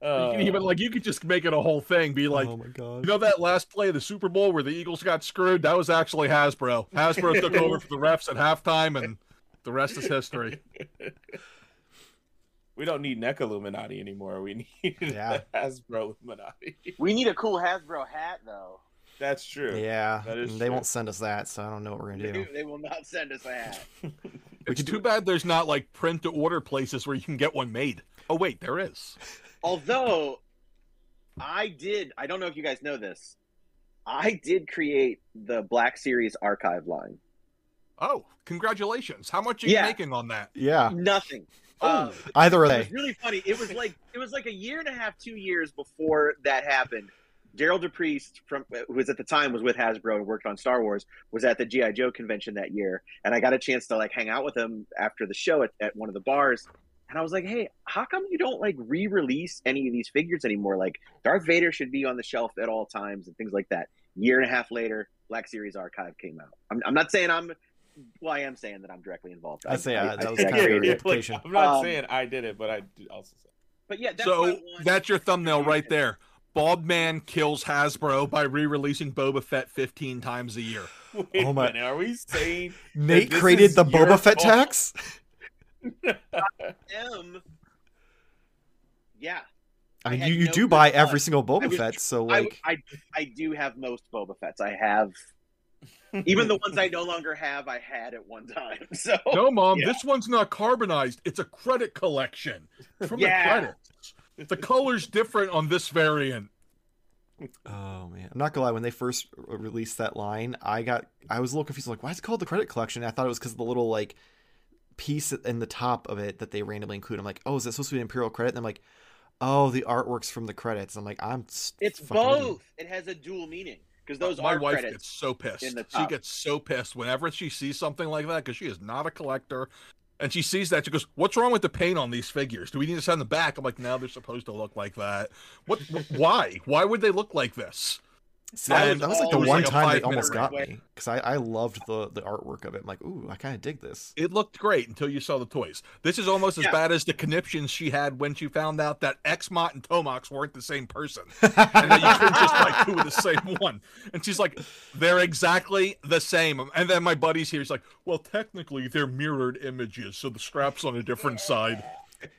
You Uh, can even like you could just make it a whole thing. Be like, oh my god. you know that last play of the Super Bowl where the Eagles got screwed? That was actually Hasbro. Hasbro took over for the refs at halftime, and the rest is history. We don't need NECA Illuminati anymore. We need Yeah. Hasbro Illuminati. We need a cool Hasbro hat though. That's true. Yeah, That is they true. won't send us that, so I don't know what we're gonna do. They will not send us that. hat. [laughs] It's could do too it. bad there's not like print to order places where you can get one made. Oh wait, there is. [laughs] Although I did, I don't know if you guys know this. I did create the Black Series archive line. Oh, congratulations! How much are you Yeah. making on that? Yeah, Nothing. Oh. Uh, either it way. was really funny. It was like it was like a year and a half, two years before that happened. Gerald DePriest, from who was at the time was with Hasbro and worked on Star Wars, was at the GI Joe convention that year, and I got a chance to like hang out with him after the show at, at one of the bars. And I was like, "Hey, how come you don't like re-release any of these figures anymore? Like Darth Vader should be on the shelf at all times and things like that." Year and a half later, Black Series Archive came out. I'm, I'm not saying I'm, well, I am saying that I'm directly involved. I'd say, uh, that was I kind of created your it. Like. I'm not Um, saying I did it, but I also say. But yeah, that's so my one- that's your thumbnail right there. Bald man kills Hasbro by re-releasing Boba Fett 15 times a year. [laughs] Wait Oh a my- minute, are we saying [laughs] Nate created the your Boba Fett fault? tax. [laughs] M. Yeah, I mean, you, you no do buy good luck. every single Boba I was- Fett, so I, like, I I do have most Boba Fett's. I have even the ones I no longer have. I had at one time. So No, mom, Yeah. this one's not carbonized. It's a credit collection from Yeah. the credits. The color's different on this variant. oh man, I'm not gonna lie. When they first released that line, I got I was a little confused. Like, why is it called the credit collection? I thought it was because of the little like piece in the top of it that they randomly include. I'm like, oh, is that supposed to be an Imperial credit? And I'm like, oh, the artwork's from the credits. I'm like, I'm it's fucking both. It has a dual meaning because those My are wife gets so pissed. She gets so pissed whenever she sees something like that because she is not a collector. And she sees that she goes, "What's wrong with the paint on these figures? Do we need to send them back?" I'm like, "No, they're supposed to look like that. What? why? Why would they look like this?" See, that, And that was like the one like time they almost got rant. me because I, I loved the the artwork of it. I'm like, ooh, I kind of dig this. It looked great until you saw the toys. This is almost as Yeah. bad as the conniptions she had when she found out that Xamot and Tomax weren't the same person. [laughs] and that you couldn't just buy two of the same one. And she's like, they're exactly the same. And then my buddy's here. He's like, well, technically they're mirrored images, so the strap's on a different side.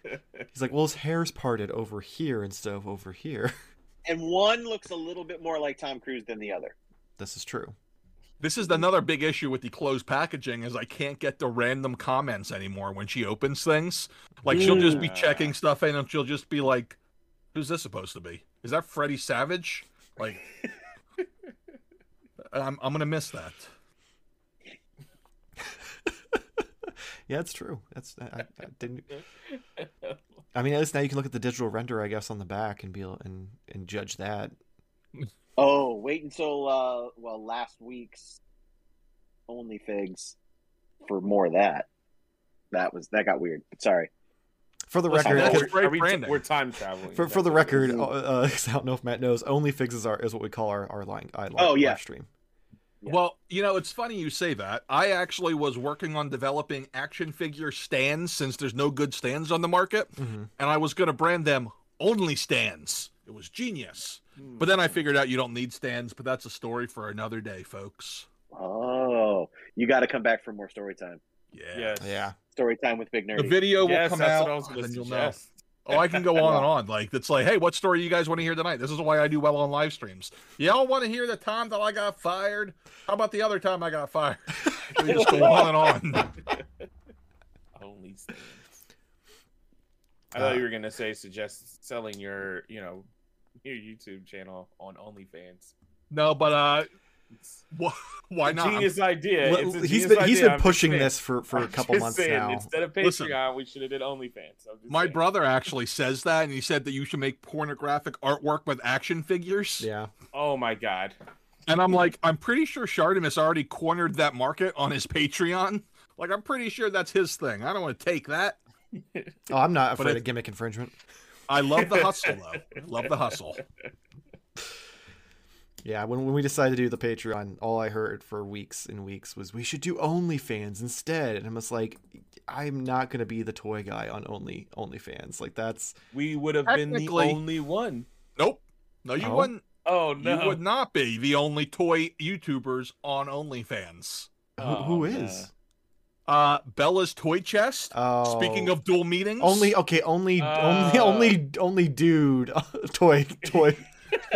He's like, well, his hair's parted over here instead of over here. [laughs] and one looks a little bit more like Tom Cruise than the other. this is true. This is another big issue with the closed packaging is I can't get the random comments anymore when she opens things. Like she'll just be checking stuff in and she'll just be like, "Who's this supposed to be? Is that Freddie Savage?" Like, [laughs] I'm I'm gonna miss that. [laughs] Yeah, it's true. That's I, I didn't. [laughs] I mean, at least now you can look at the digital render, I guess, on the back and be able, and and judge that. Oh, wait until uh well last week's OnlyFigs for more of that. That was that got weird. Sorry. For the Listen, record, that's because- great are we, we're, time traveling. for, for the That's what it record, is. uh, 'cause [laughs] I don't know if Matt knows. OnlyFigs is our is what we call our our line. Uh, Oh, live yeah. stream. Yeah. Well, you know, it's funny you say that. I actually was working on developing action figure stands since there's no good stands on the market, hmm and I was going to brand them only stands. It was genius. Hmm. But then I figured out you don't need stands, but that's a story for another day, folks. Oh, you got to come back for more story time. Yeah. yes. Yeah. Story time with Big Nerdy. The video will Yes, come out, what I was and going then to you'll know. Oh, I can go on and on. Like it's like, hey, what story you guys want to hear tonight? This is why I do well on live streams. Y'all want to hear the time that I got fired? How about the other time I got fired? [laughs] We just go on and on. [laughs] Only stands. I thought Uh, you were gonna say suggest selling your, you know, your YouTube channel on OnlyFans. No, but uh, It's why not? Genius idea. Well, It's a he's genius been he's idea. been pushing this for for a I'm couple months saying, now. Instead of Patreon, Listen. we should have did OnlyFans. My saying. brother [laughs] actually says that, and he said that you should make pornographic artwork with action figures. Yeah. Oh my god. And I'm like, I'm pretty sure Shartimus already cornered that market on his Patreon. Like, I'm pretty sure that's his thing. I don't want to take that. Oh, I'm not afraid it- of gimmick infringement. I love the hustle, [laughs] though. I love the hustle. Yeah, when, when we decided to do the Patreon, all I heard for weeks and weeks was we should do OnlyFans instead. And I'm just like, I'm not gonna be the toy guy on Only OnlyFans. Like that's We would have been the only one. Nope. No, you Oh? wouldn't. Oh no. You would not be the only toy YouTubers on OnlyFans. who, Oh, who no. is? Uh, Bella's toy chest. Oh, Speaking of dual meetings, only okay, only only Uh. only only dude, [laughs] toy toy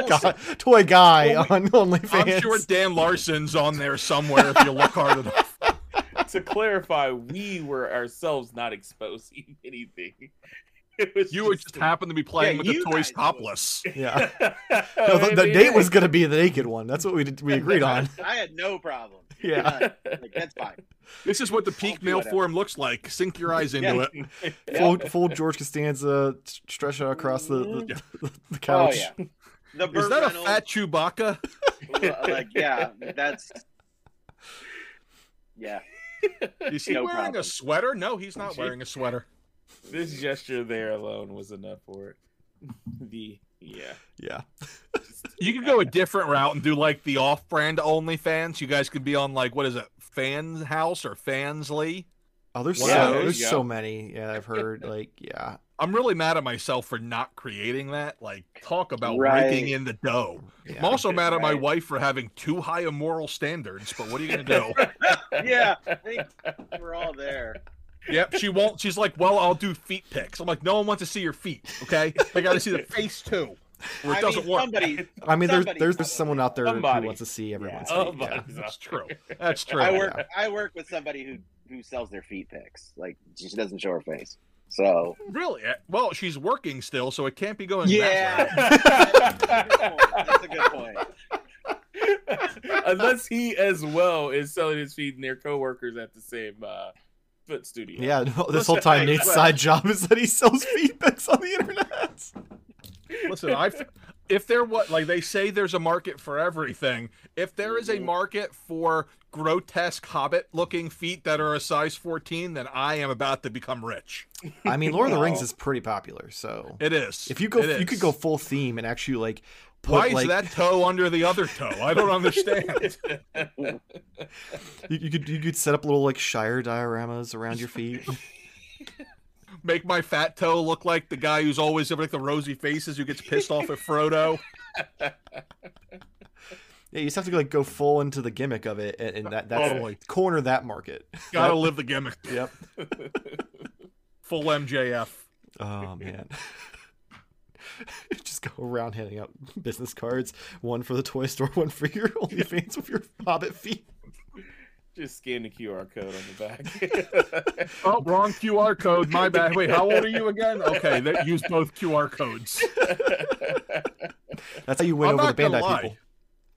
guy, toy guy Well, on [laughs] OnlyFans. I'm sure Dan Larson's on there somewhere if you look hard enough. [laughs] to clarify, we were ourselves not exposing [laughs] anything. It was You would just happen to be playing Yeah, with the toys guys would. topless. Yeah, no, the, the date was gonna be the naked one. That's what we did, we agreed on. I had no problem. Yeah. None. Like, that's fine. This is what the peak male form looks like. Sink your eyes into Yeah. it. Full, full George Costanza stretch out across the the, the, the Oh couch. yeah. The Is Burt that a Reynolds, fat Chewbacca? like yeah, that's [laughs] yeah. Is he No wearing problem. a sweater? No, he's not wearing a sweater. this gesture there alone was enough for it. [laughs] The yeah. yeah. [laughs] You could go a different route and do like the off-brand OnlyFans. You guys could be on like what is it, Fan House or Fansly? Oh, there's Wow, so there's you so many. Yeah, I've heard like yeah. I'm really mad at myself for not creating that. Like, talk about Right. raking in the dough. yeah. I'm also mad at my wife for having too high a moral standards. But what are you gonna do? [laughs] Yeah, I think [laughs] we're all there. yep, she won't. She's like, well, I'll do feet pics. I'm like, no one wants to see your feet. Okay, they got to see the [laughs] face too. Or it I doesn't mean, work. somebody. I mean, there's somebody there's, there's someone out there Somebody. who wants to see everyone's oh Yeah. feet. Yeah. That's true. That's true. I work. Yeah. I work with somebody who who sells their feet pics. Like she doesn't show her face. So Really? Eh, Well, she's working still, so it can't be going. yeah, That [laughs] route. that's a good point. [laughs] Unless he as well is selling his feet near coworkers at the same uh, foot studio. Yeah, no, this whole time Nate's side job is that he sells feet pics on the internet. Listen, I if there what like they say there's a market for everything. If there is a Mhm. market for grotesque hobbit looking feet that are a size 14, then I am about to become rich. I mean, Lord of the Rings [laughs] is pretty popular, so It is. if you go, It you could go full theme and actually like put Why is like that toe under the other toe? I don't understand. [laughs] you, you could you could set up little like Shire dioramas around your feet. [laughs] Make my fat toe look like the guy who's always like the rosy faces who gets pissed off at Frodo. [laughs] Yeah, you just have to like go full into the gimmick of it, and, and that that's oh, Totally. corner that market. Gotta live the gimmick. Yep. [laughs] Full MJF. Oh man. [laughs] Just go around handing out business cards, one for the toy store, one for your OnlyFans with your Hobbit feet. Just scan the QR code on the back. [laughs] Oh, wrong QR code. My bad. Wait, how old are you again? Okay, that use both QR codes. That's how you win I'm over the not Bandai lie. people.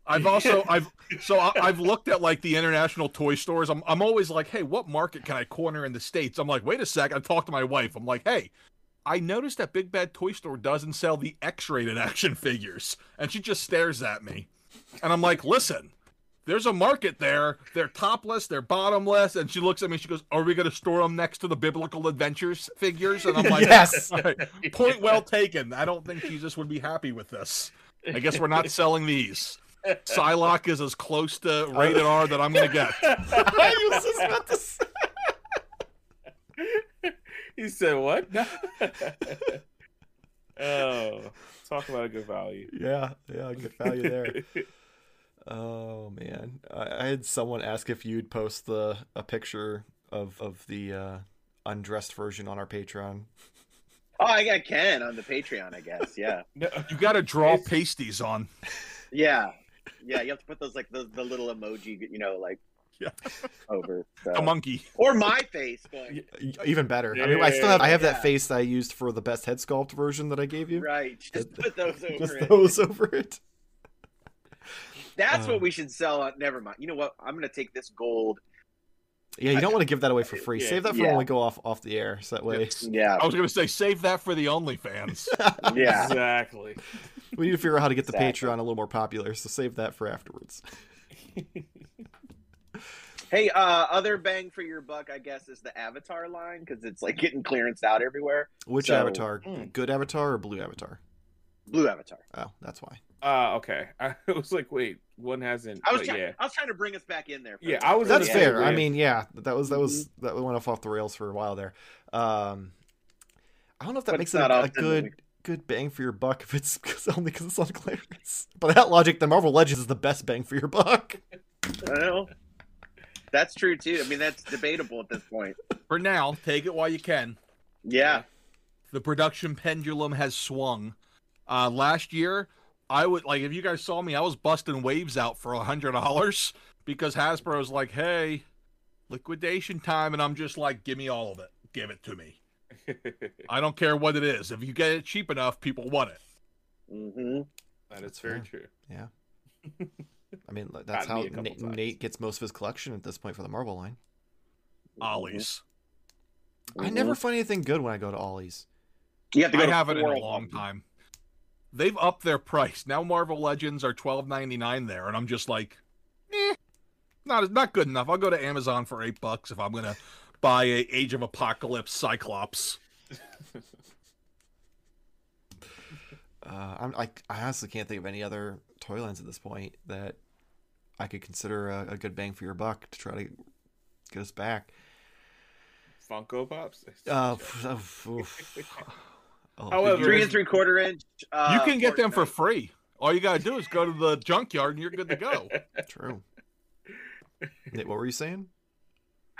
I've also I've so I, I've looked at like the international toy stores. I'm I'm always like, hey, what market can I corner in the states? I'm like, wait a sec. I talked to my wife. I'm like, hey, I noticed that Big Bad Toy Store doesn't sell the X-rated action figures, and she just stares at me, and I'm like, listen. There's a market there. They're topless. They're bottomless. And she looks at me. She goes, "Are we going to store them next to the biblical adventures figures?" And I'm like, Yes. [laughs] "All right, Point well taken. I don't think Jesus would be happy with this. I guess we're not selling these. Psylocke is as close to rated R that I'm gonna get. [laughs] I was just about to say. he said what? [laughs] oh, talk about a good value. Yeah, yeah, good value there. Oh man, I, I had someone ask if you'd post the a picture of of the uh, undressed version on our Patreon. Oh, I, I can on the Patreon, I guess. Yeah, [laughs] No, You got to draw pasties on. yeah, yeah. You have to put those like the, the little emoji, you know, like Yeah. over. So. A monkey. Or my face going Even better. I mean, I still have I have Yeah. that face that I used for the best head sculpt version that I gave you. right. Just put those [laughs] over Just it. those over it. That's Uh. what we should sell. On, never mind. You know what? I'm gonna take this gold. Yeah, you don't want to give that away for free. Yeah. Save that for Yeah. when we go off off the air, so that way [laughs] Yeah, I was gonna say save that for the OnlyFans. [laughs] yeah. exactly. we need to figure out how to get the Exactly. Patreon a little more popular. So save that for afterwards. [laughs] Hey, uh, other bang for your buck, I guess, is the Avatar line because it's like getting clearance out everywhere. Which So- avatar? Mm. Good avatar or blue avatar? Blue Avatar. Oh, that's why. Uh, okay. I was like, wait, one hasn't. I was but trying, yeah. I was trying to bring us back in there. Yeah, I was. That's Yeah, fair. I mean, yeah, that was that was that went off off the rails for a while there. Um, I don't know if that But makes it's it a, a good we- good bang for your buck if it's [laughs] cause, only because it's on clearance. By that logic, the Marvel Legends is the best bang for your buck. Well, That's true too. I mean, that's debatable at this point. For now, take it while you can. Yeah. The production pendulum has swung. Uh, last year, I would like if you guys saw me, I was busting waves out for a hundred dollars because Hasbro's like, "Hey, liquidation time," and I'm just like, "Give me all of it. Give it to me. [laughs] I don't care what it is. If you get it cheap enough, people want it." Mm-hmm. that is That's very fair. true. Yeah. [laughs] I mean, that's how me Nate. Nate gets most of his collection at this point for the Marvel line. Ollie's. I never find anything good when I go to Ollie's. You have to go I to haven't in a long time. They've upped their price now. Marvel Legends are twelve ninety nine there, and I'm just like, eh, not not good enough. I'll go to Amazon for eight bucks if I'm gonna buy a Age of Apocalypse Cyclops. [laughs] Uh, I'm, I, I honestly can't think of any other toy lines at this point that I could consider a, a good bang for your buck to try to get us back. Funko Pops. Uh, [laughs] oof, oof. [laughs] Oh, However- Three and three quarter inch. Uh, you can get them for free. All you gotta do is go to the junkyard and you're good to go. [laughs] true. Nate, what were you saying?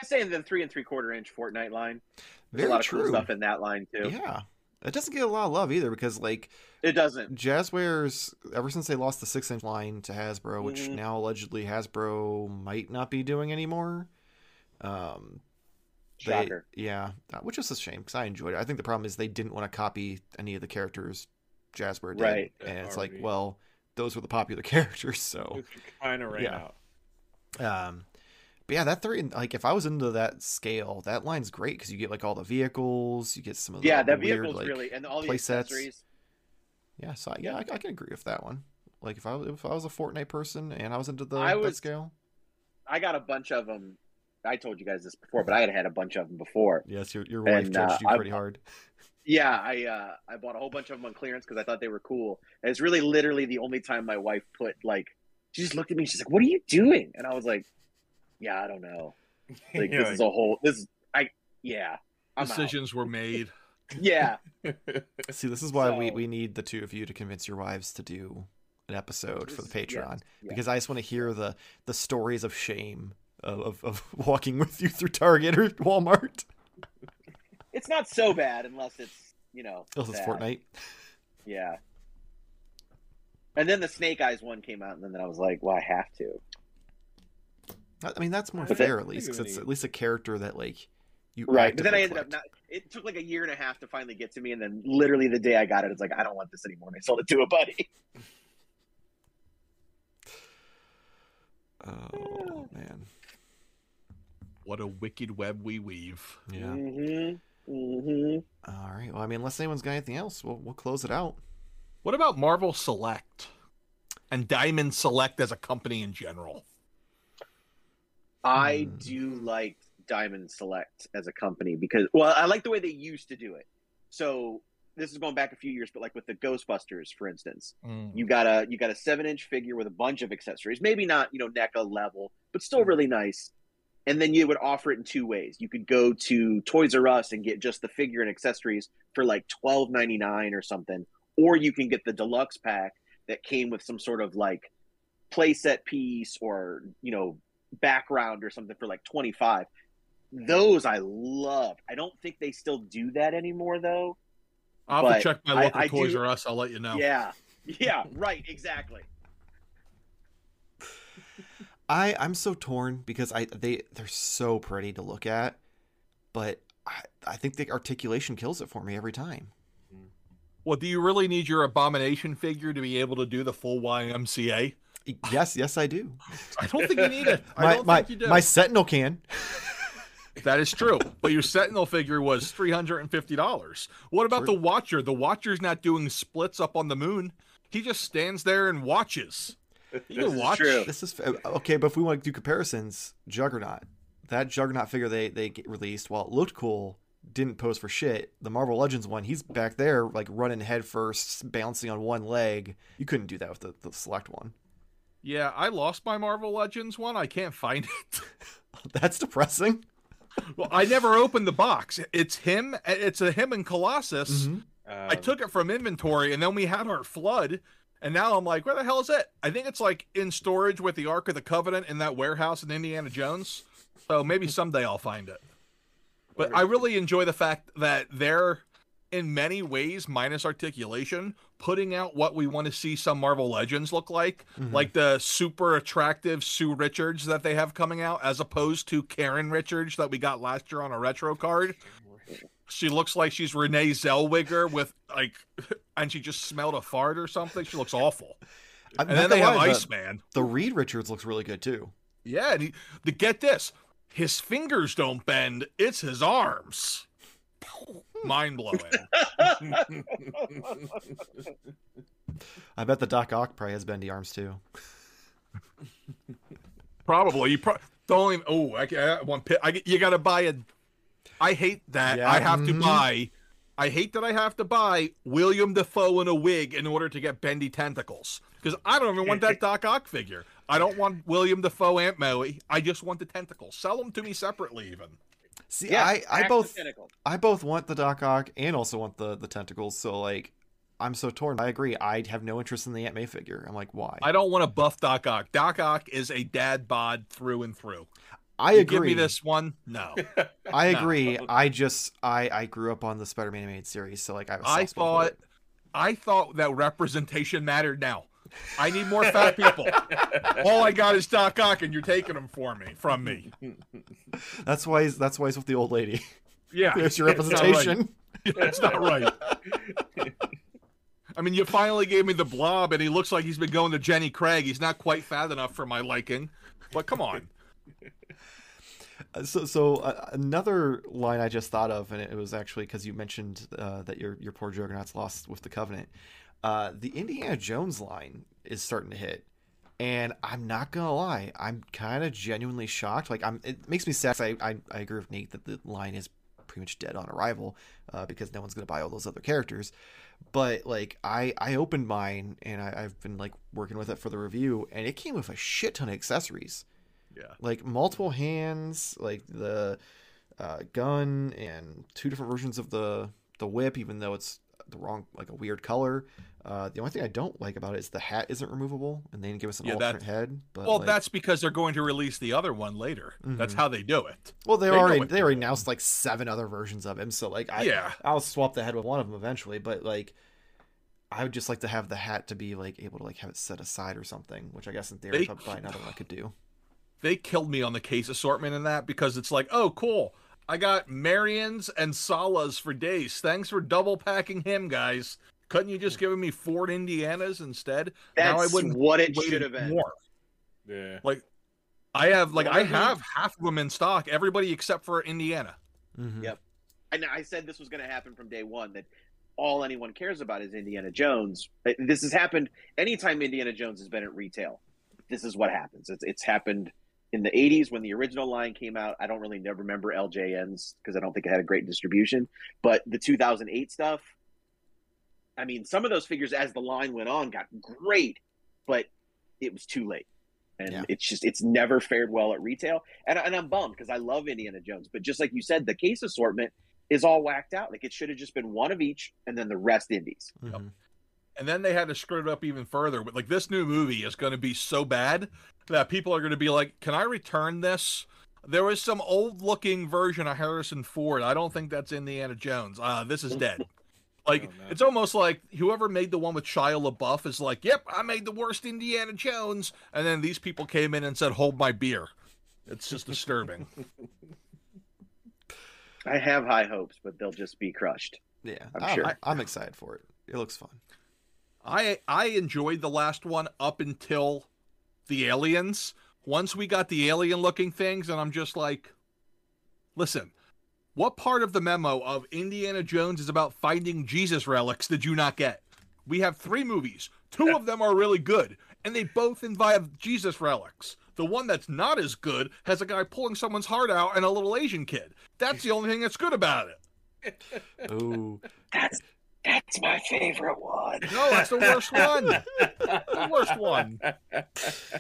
I'm saying the three and three quarter inch Fortnite line. There's Very a lot of true. cool stuff in that line too. Yeah, it doesn't get a lot of love either because like It doesn't. Jazzwares, ever since they lost the six inch line to Hasbro, which Mhm. now allegedly Hasbro might not be doing anymore. Um, they- yeah, uh, which is a shame because I enjoyed it. I think the problem is they didn't want to copy any of the characters Jazzware did, Right. and it's like, well, those were the popular [laughs] characters, so kind of ran Yeah. out. um, but yeah, that three, like if I was into that scale, that line's great because you get like all the vehicles, you get some of the Yeah, that weird, vehicle's like, really and all the play sets. Yeah, so yeah, I, I can agree with that one. Like if I was- if I was a Fortnite person and I was into the I that was- scale, I got a bunch of them. I told you guys this before, but I had had a bunch of them before. yes, your your wife And, judged uh, you I- pretty hard. Yeah, I uh, I bought a whole bunch of them on clearance because I thought they were cool. And it's really literally the only time my wife put like she just looked at me. She's like, "What are you doing?" And I was like, "Yeah, I don't know. [laughs] Like You're this is a whole this is I yeah I'm out. Decisions were made. [laughs] [laughs] Yeah, See, this is why we, so- we need the two of you to convince your wives to do an episode for the This is- yeah, Patreon yeah. because I just want to hear the the stories of shame of, of, of [laughs] walking with you through Target or Walmart. it's not so bad unless it's you know Unless it's. Fortnite. Yeah. And then the Snake Eyes one came out, and then I was like, "Well, I have to." I I mean, that's more But then- fair at least 'cause Think of it's at least a character that like you Right, but then I actively ended up not. It took like a year and a half to finally get to me, and then literally the day I got it, it's like I don't want this anymore. And I sold it to a buddy. [laughs] [laughs] Oh man, What a wicked web we weave. yeah. Mm-hmm. Mm-hmm. All right. Well, I mean, unless anyone's got anything else, we'll we'll close it out. What about Marvel Select and Diamond Select as a company in general? I Hmm. do like Diamond Select as a company because, well, I like the way they used to do it. So this is going back a few years, but like with the Ghostbusters, for instance, you got a you got a seven inch figure with a bunch of accessories, maybe not you know NECA level, but still really nice. And then you would offer it in two ways. You could go to Toys R Us and get just the figure and accessories for like twelve ninety nine or something, or you can get the deluxe pack that came with some sort of like playset piece or you know background or something for like twenty five. Those I love. I don't think they still do that anymore though. I'll have to check my I- local I Toys do- R Us. I'll let you know. Yeah. Yeah, right, exactly. I I'm so torn because I they they're so pretty to look at, but I I think the articulation kills it for me every time. Well, do you really need your Abomination figure to be able to do the full YMCA? Yes, yes, I do. I don't think you need it. I My don't my think you do. my Sentinel can. That is true. But your Sentinel figure was three hundred and fifty dollars. What about True. the Watcher? The Watcher's not doing splits up on the moon. He just stands there and watches. You can watch. This is okay, but if we want to do comparisons, Juggernaut, that Juggernaut figure they they get released, while it looked cool, didn't pose for shit. The Marvel Legends one, he's back there like running head first, bouncing on one leg. You couldn't do that with the, the select one. Yeah, I lost my Marvel Legends one. I can't find it. [laughs] [laughs] That's depressing. well, I never opened the box. It's him. It's a him and Colossus. Mhm. I took it from inventory, and then we had our flood. And now I'm like, where the hell is it? I think it's like in storage with the Ark of the Covenant in that warehouse in Indiana Jones. So maybe someday I'll find it. But I really enjoy the fact that they're, in many ways, minus articulation, putting out what we want to see some Marvel Legends look like, Mhm. like the super attractive Sue Richards that they have coming out, as opposed to Karen Richards that we got last year on a retro card. She looks like she's Renee Zellweger with like, [laughs] and she just smelled a fart or something. She looks awful. I'm And then they have the- Iceman. The Reed Richards looks really good too. Yeah, and he, to get this, his fingers don't bend; it's his arms. Mind blowing. I bet the Doc Ock probably has bendy arms too. Probably. You pro- don't even. Oh, I, I one pit. I you got to buy a. I hate that Yeah, I have to mhm. buy. I hate that I have to buy Willem Dafoe in a wig in order to get bendy tentacles because I don't even want that [laughs] Doc Ock figure. I don't want Willem Dafoe Aunt May. I just want the tentacles. Sell them to me separately, even. See, Yeah, I, I both. I both want the Doc Ock and also want the the tentacles. So like, I'm so torn. I agree. I have no interest in the Aunt May figure. I'm like, why? I don't want to buff Doc Ock. Doc Ock is a dad bod through and through. I You agree. Give me this one. No. [laughs] I No. agree. I just I I grew up on the Spider-Man animated series, so like I was. I thought I thought that representation mattered now. I need more fat people. [laughs] All I got is Doc Ock, and you're taking them for me from me. [laughs] that's why he's, that's why he's with the old lady. Yeah, There's your it's not right. representation. That's not right. I mean, you finally gave me the blob, and he looks like he's been going to Jenny Craig. He's not quite fat enough for my liking, but come on. Uh, So, so uh, another line I just thought of, and it was actually because you mentioned uh, that your your poor Juggernaut's lost with the Covenant. Uh, the Indiana Jones line is starting to hit, and I'm not gonna lie, I'm kind of genuinely shocked. Like, I'm it makes me sad. I, I I agree with Nate that the line is pretty much dead on arrival uh, because no one's gonna buy all those other characters. But like, I I opened mine and I, I've been like working with it for the review, and it came with a shit ton of accessories Yeah. like multiple hands, like the uh, gun, and two different versions of the the whip, even though it's the wrong like a weird color. Uh, the only thing I don't like about it is the hat isn't removable, and they didn't give us an Yeah, alternate head. But Well, like- that's because they're going to release the other one later. That's Mhm. how they do it. well, they they already they already announced like seven other versions of him. So like, I yeah. I'll swap the head with one of them eventually. But like, I would just like to have the hat to be like able to like have it set aside or something, which I guess in theory, They- if I buy another one, I [sighs] could do. They killed me on the case assortment in that because it's like, oh, cool. I got Marions and Sallahs for days. Thanks for double packing him, guys. Couldn't you just give me Ford Indianas instead? now I That's wouldn't what it should have been. more. yeah. Like, I have like I Whatever. have half of them in stock. Everybody except for Indiana. Mhm. Yep. And I said this was going to happen from day one. That all anyone cares about is Indiana Jones. This has happened anytime Indiana Jones has been at retail. This is what happens. It's it's happened in the '80s when the original line came out. I don't really never remember LJNs because I don't think it had a great distribution. But the 2008 stuff, I mean, some of those figures as the line went on got great, but it was too late. And Yeah. it's just it's never fared well at retail. And, and I'm bummed because I love Indiana Jones. But just like you said, the case assortment is all whacked out. Like it should have just been one of each and then the rest indies. Mhm. And then they had to screw it up even further. But like this new movie is going to be so bad that people are going to be like, "Can I return this?" There was some old-looking version of Harrison Ford. I don't think that's Indiana Jones. Uh, this is dead. [laughs] Like Oh, no. it's almost like whoever made the one with Shia LaBeouf is like, "Yep, I made the worst Indiana Jones," and then these people came in and said, "Hold my beer." It's just disturbing. [laughs] I have high hopes, but they'll just be crushed. Yeah, I'm I'm, sure. I'm excited for it. It looks fun. I I enjoyed the last one up until the aliens. Once we got the alien looking things, and I'm just like, listen, what part of the memo of Indiana Jones is about finding Jesus relics did you not get? We have three movies. Two of them are really good, and they both involve Jesus relics. The one that's not as good has a guy pulling someone's heart out and a little Asian kid. That's the only thing that's good about it. [laughs] Ooh, That's that's my favorite one. No, that's the worst one. The worst one.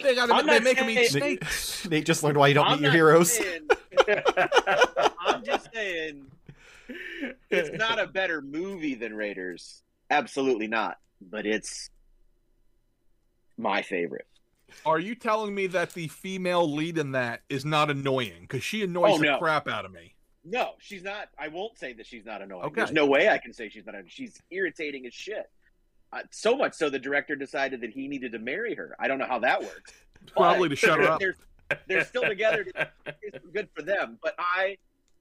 They got I'm they not make him eat saying- snakes. Nate just learned why you don't I'm meet your heroes. saying- [laughs] I'm just saying it's not a better movie than Raiders. Absolutely not. But it's my favorite. Are you telling me that the female lead in that is not annoying? Because she annoys Oh, the no. crap out of me. No, she's not. I won't say that she's not annoying. Okay. There's no way I can say she's not. annoying. She's irritating as shit. Uh, so much so the director decided that he needed to marry her. I don't know how that works. [laughs] Probably to shut her up. They're, they're still together. It's good for them. But I,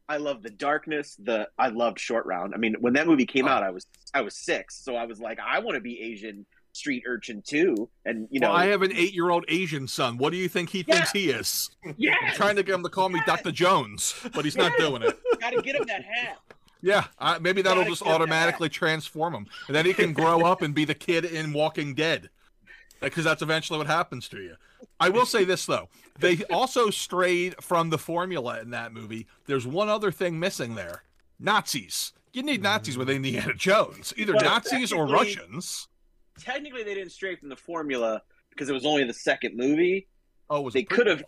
I love the darkness. The I loved Short Round. I mean, when that movie came Oh. out, I was I was six, so I was like, I want to be Asian street urchin too. And you know, well, I have an eight-year-old Asian son. What do you think he thinks he is? yeah, trying to get him to call me Yes. Dr. Jones, but he's not doing it. got to get him that hat. Yeah, I, maybe that'll just get that. automatically transform him, and then he can grow up and be the kid in Walking Dead, because that's eventually what happens to you. I will say this though: they also strayed from the formula in that movie. There's one other thing missing there: Nazis. You need Nazis with Indiana Jones, either Well, Nazis or Russians. Technically, they didn't stray from the formula because it was only the second movie. Oh, was They could have.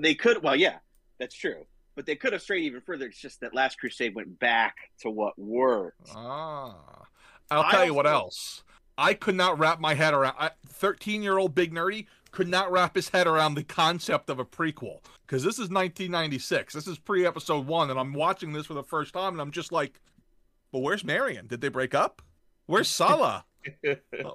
They could. Well, yeah, that's true. But they could have strayed even further. It's just that Last Crusade went back to what worked. Ah, I'll I tell you what else. I could not wrap my head around. Thirteen-year-old Big Nerdy could not wrap his head around the concept of a prequel because this is 1996. This is pre-episode one, and I'm watching this for the first time, and I'm just like, "Well, where's Marion? Did they break up? Where's Sallah?"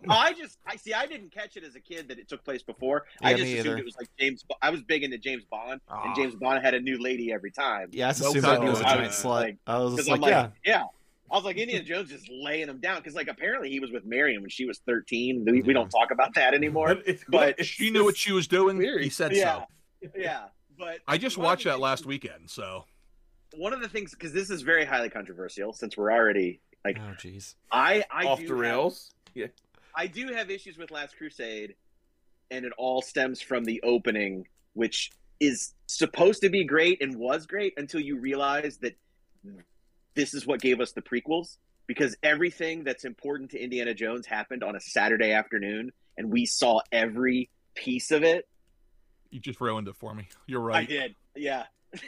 I just, I see. I didn't catch it as a kid that it took place before. I just assumed either. it was like James. I was big into James Bond, Ah. and James Bond had a new lady every time. Yeah, I just No assumed that he was a giant slut. like- I was just like, like, yeah. yeah. I was like Indiana Jones just laying him down because like apparently he was with Marion when she was 13. We, we don't talk about that anymore. But, it's, But She knew what she was doing. weird. He said Yeah. so. [laughs] yeah, but I just watched that last weekend, so One of the things because this is very highly controversial since we're already like Oh, jeez. I I off do the have- rails. I do have issues with Last Crusade, and it all stems from the opening, which is supposed to be great and was great until you realize that this is what gave us the prequels. Because everything that's important to Indiana Jones happened on a Saturday afternoon, and we saw every piece of it. you just ruined it for me. You're right. I did, yeah. [laughs]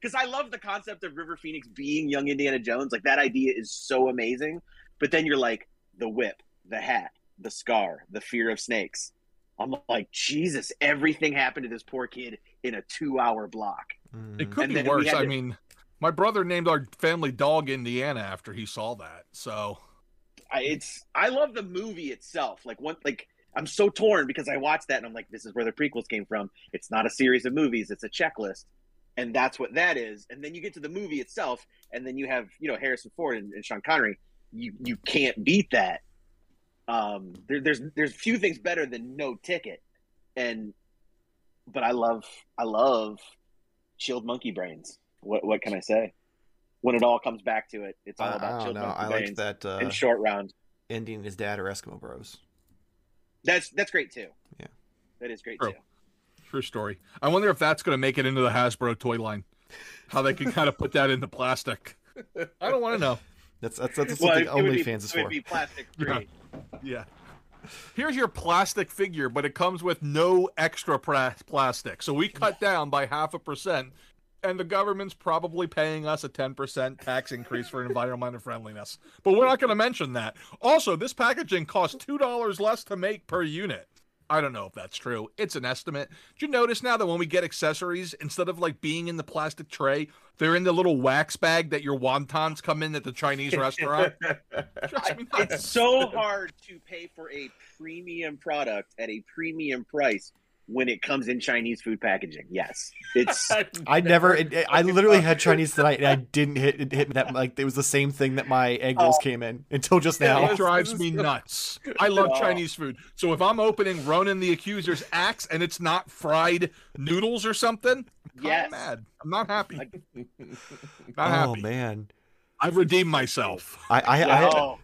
Because I love the concept of River Phoenix being young Indiana Jones. Like that idea is so amazing. But then you're like the whip, the hat, the scar, the fear of snakes. I'm like, Jesus, everything happened to this poor kid in a two hour block. Mm. It could And be worse. had I mean, my brother named our family dog Indiana after he saw that. So I, it's I love the movie itself. Like one like I'm so torn because I watched that and I'm like, this is where the prequels came from. It's not a series of movies, it's a checklist. And that's what that is. And then you get to the movie itself, and then you have, you know, Harrison Ford and, and Sean Connery. You you can't beat that. Um there, there's there's few things better than no ticket. And but I love I love chilled monkey brains. What what can I say? When it all comes back to it, it's all I, about I chilled know. monkey I brains liked that uh, and short round. ending his dad or Eskimo Bros. That's that's great too. Yeah. that is great True. too. true story. I wonder if that's going to make it into the Hasbro toy line. How they can kind of put that into plastic. [laughs] I don't want to know. That's that's, that's Well, what the would be- OnlyFans is it would for. be plastic [laughs] free. Yeah. Here's your plastic figure, but it comes with no extra pra- plastic. So we cut down by half a percent, and the government's probably paying us a 10% tax increase for environmental friendliness. But we're not going to mention that. Also, this packaging costs $2 less to make per unit. I don't know if that's true. It's an estimate. Did you notice now that when we get accessories, instead of like being in the plastic tray, they're in the little wax bag that your wontons come in at the Chinese restaurant? [laughs] Drives me nuts. It's so hard to pay for a premium product at a premium price when it comes in Chinese food packaging. Yes, it's [laughs] I never. It, it- I literally had Chinese tonight, and I didn't hit it hit that like it was the same thing that my egg rolls Oh. came in until just now. It drives me nuts. I love Oh. Chinese food. So if I'm opening Ronan the Accuser's axe and it's not fried noodles or something, I'm Yes. mad. I'm not happy. Like- Not oh happy. man, I've redeemed myself. I I, I, oh,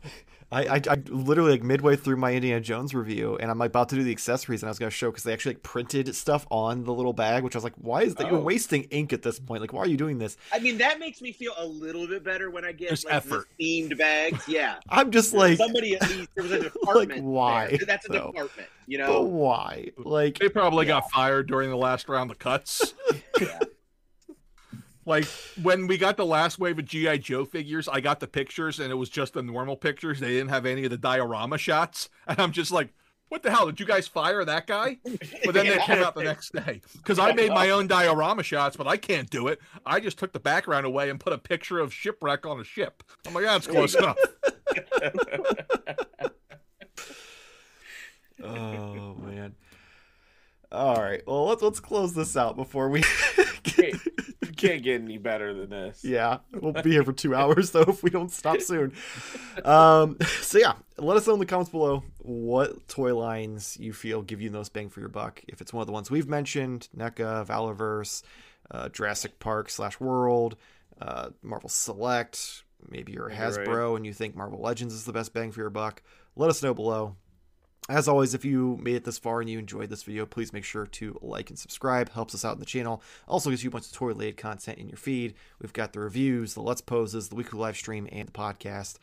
I, I, I literally like midway through my Indiana Jones review, and I'm about to do the accessories, and I was going to show because they actually like printed stuff on the little bag, which I was like, why is that? You're Oh. wasting ink at this point. Like, why are you doing this? I mean that makes me feel a little bit better when I get There's like effort. the themed bags. Yeah, [laughs] I'm just like, somebody at least there was a department. [laughs] like, why, there. That's a though? department. You but know. why? Like, They probably Yeah. got fired during the last round of cuts. [laughs] Yeah. Like when we got the last wave of GI Joe figures, I got the pictures and it was just the normal pictures. They didn't have any of the diorama shots, and I'm just like, what the hell? Did you guys fire that guy? But then they came out the next day because I made my own diorama shots, but I can't do it. I just took the background away and put a picture of shipwreck on a ship. I'm like, that's close enough. [laughs] oh man. All right. Well, let's let's close this out before we. [laughs] Can't- [laughs] you can't get any better than this. yeah, we'll be here for two [laughs] hours though if we don't stop soon. Um, so yeah, let us know in the comments below what toy lines you feel give you the most bang for your buck. If it's one of the ones we've mentioned, NECA, Valaverse, uh, Jurassic Park slash World, uh, Marvel Select. Maybe you're a You're right. Hasbro and you think Marvel Legends is the best bang for your buck. Let us know below. As always, if you made it this far and you enjoyed this video, please make sure to like and subscribe. Helps us out in the channel. Also gives you a bunch of toy-related content in your feed. We've got the reviews, the Let's Poses, the weekly live stream, and the podcast.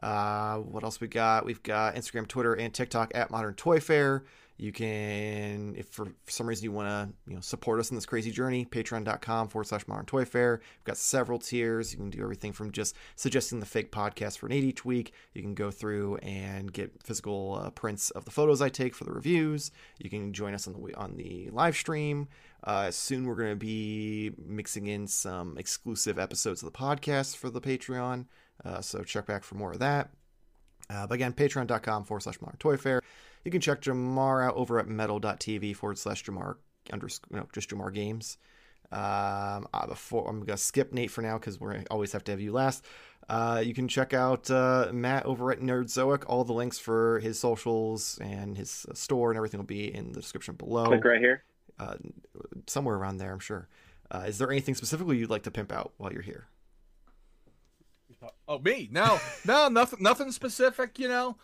Uh, what else we got? We've got Instagram, Twitter, and TikTok at Modern Toyfare. You can, if for, some reason you want to, you know, support us in this crazy journey, patreon.com forward slash Modern Toyfare. We've got several tiers. You can do everything from just suggesting the fake podcast for Nate each week. You can go through and get physical uh, prints of the photos I take for the reviews. You can join us on the on the live stream. Uh, soon we're going to be mixing in some exclusive episodes of the podcast for the Patreon. Uh, so check back for more of that. Uh, but again, patreon.com forward slash Modern Toyfare. You can check Jarmar out over at Medal.tv forward slash Jarmar underscore, no, just Jarmar Games. Um, uh, before I'm gonna skip Nate for now because we always have to have you last. Uh, you can check out uh, Matt over at Nerdzoic. All the links for his socials and his uh, store and everything will be in the description below. Click right here. Uh, somewhere around there, I'm sure. Uh, is there anything specifically you'd like to pimp out while you're here? Oh, me? No, no, nothing, nothing specific. You know,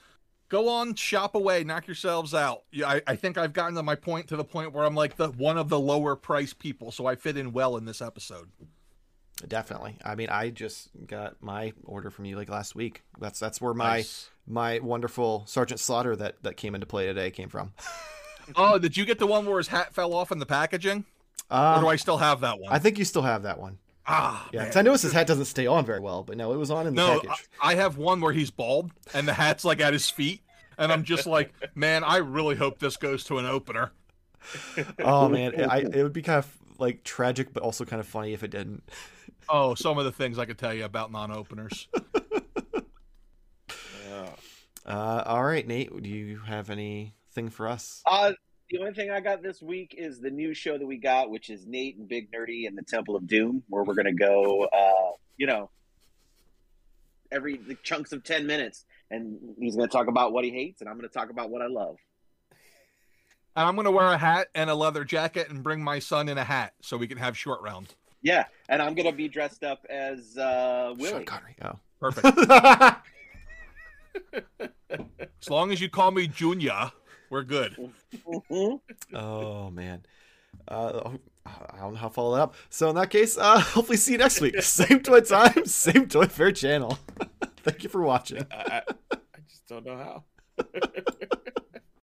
go on, shop away, knock yourselves out. Yeah, I, I think I've gotten to my point to the point where I'm like the one of the lower price people, so I fit in well in this episode. Definitely. I mean, I just got my order from you like last week. That's that's where my Nice. my wonderful Sergeant Slaughter that that came into play today came from. [laughs] Oh, did you get the one where his hat fell off in the packaging, or Um, do I still have that one? I think you still have that one. Ah, Yeah, man. 'cause I noticed his hat doesn't stay on very well, but no, it was on in the No, package. I I have one where he's bald and the hat's like at his feet, and I'm just like, [laughs] man, I really hope this goes to an opener. [laughs] Oh man, I, it would be kind of like tragic, but also kind of funny if it didn't. [laughs] Oh, some of the things I could tell you about non-openers. Yeah. Uh, all right, Nate, do you have anything for us? Uh, the only thing I got this week is the new show that we got, which is Nate and Big Nerdy and the Temple of Doom, where we're gonna go, uh, you know, every the chunks of ten minutes, and he's gonna talk about what he hates, and I'm gonna talk about what I love. And I'm gonna wear a hat and a leather jacket and bring my son in a hat so we can have short round. Yeah, and I'm gonna be dressed up as uh, Sean Connery. Oh. Perfect. [laughs] as long as you call me Junior, we're good. Mhm. oh man. Uh, I don't know how to follow that up. So in that case, uh, [laughs] hopefully see you next week. [laughs] Same toy time, same toy fair channel. [laughs] Thank you for watching. I, I, I just don't know how.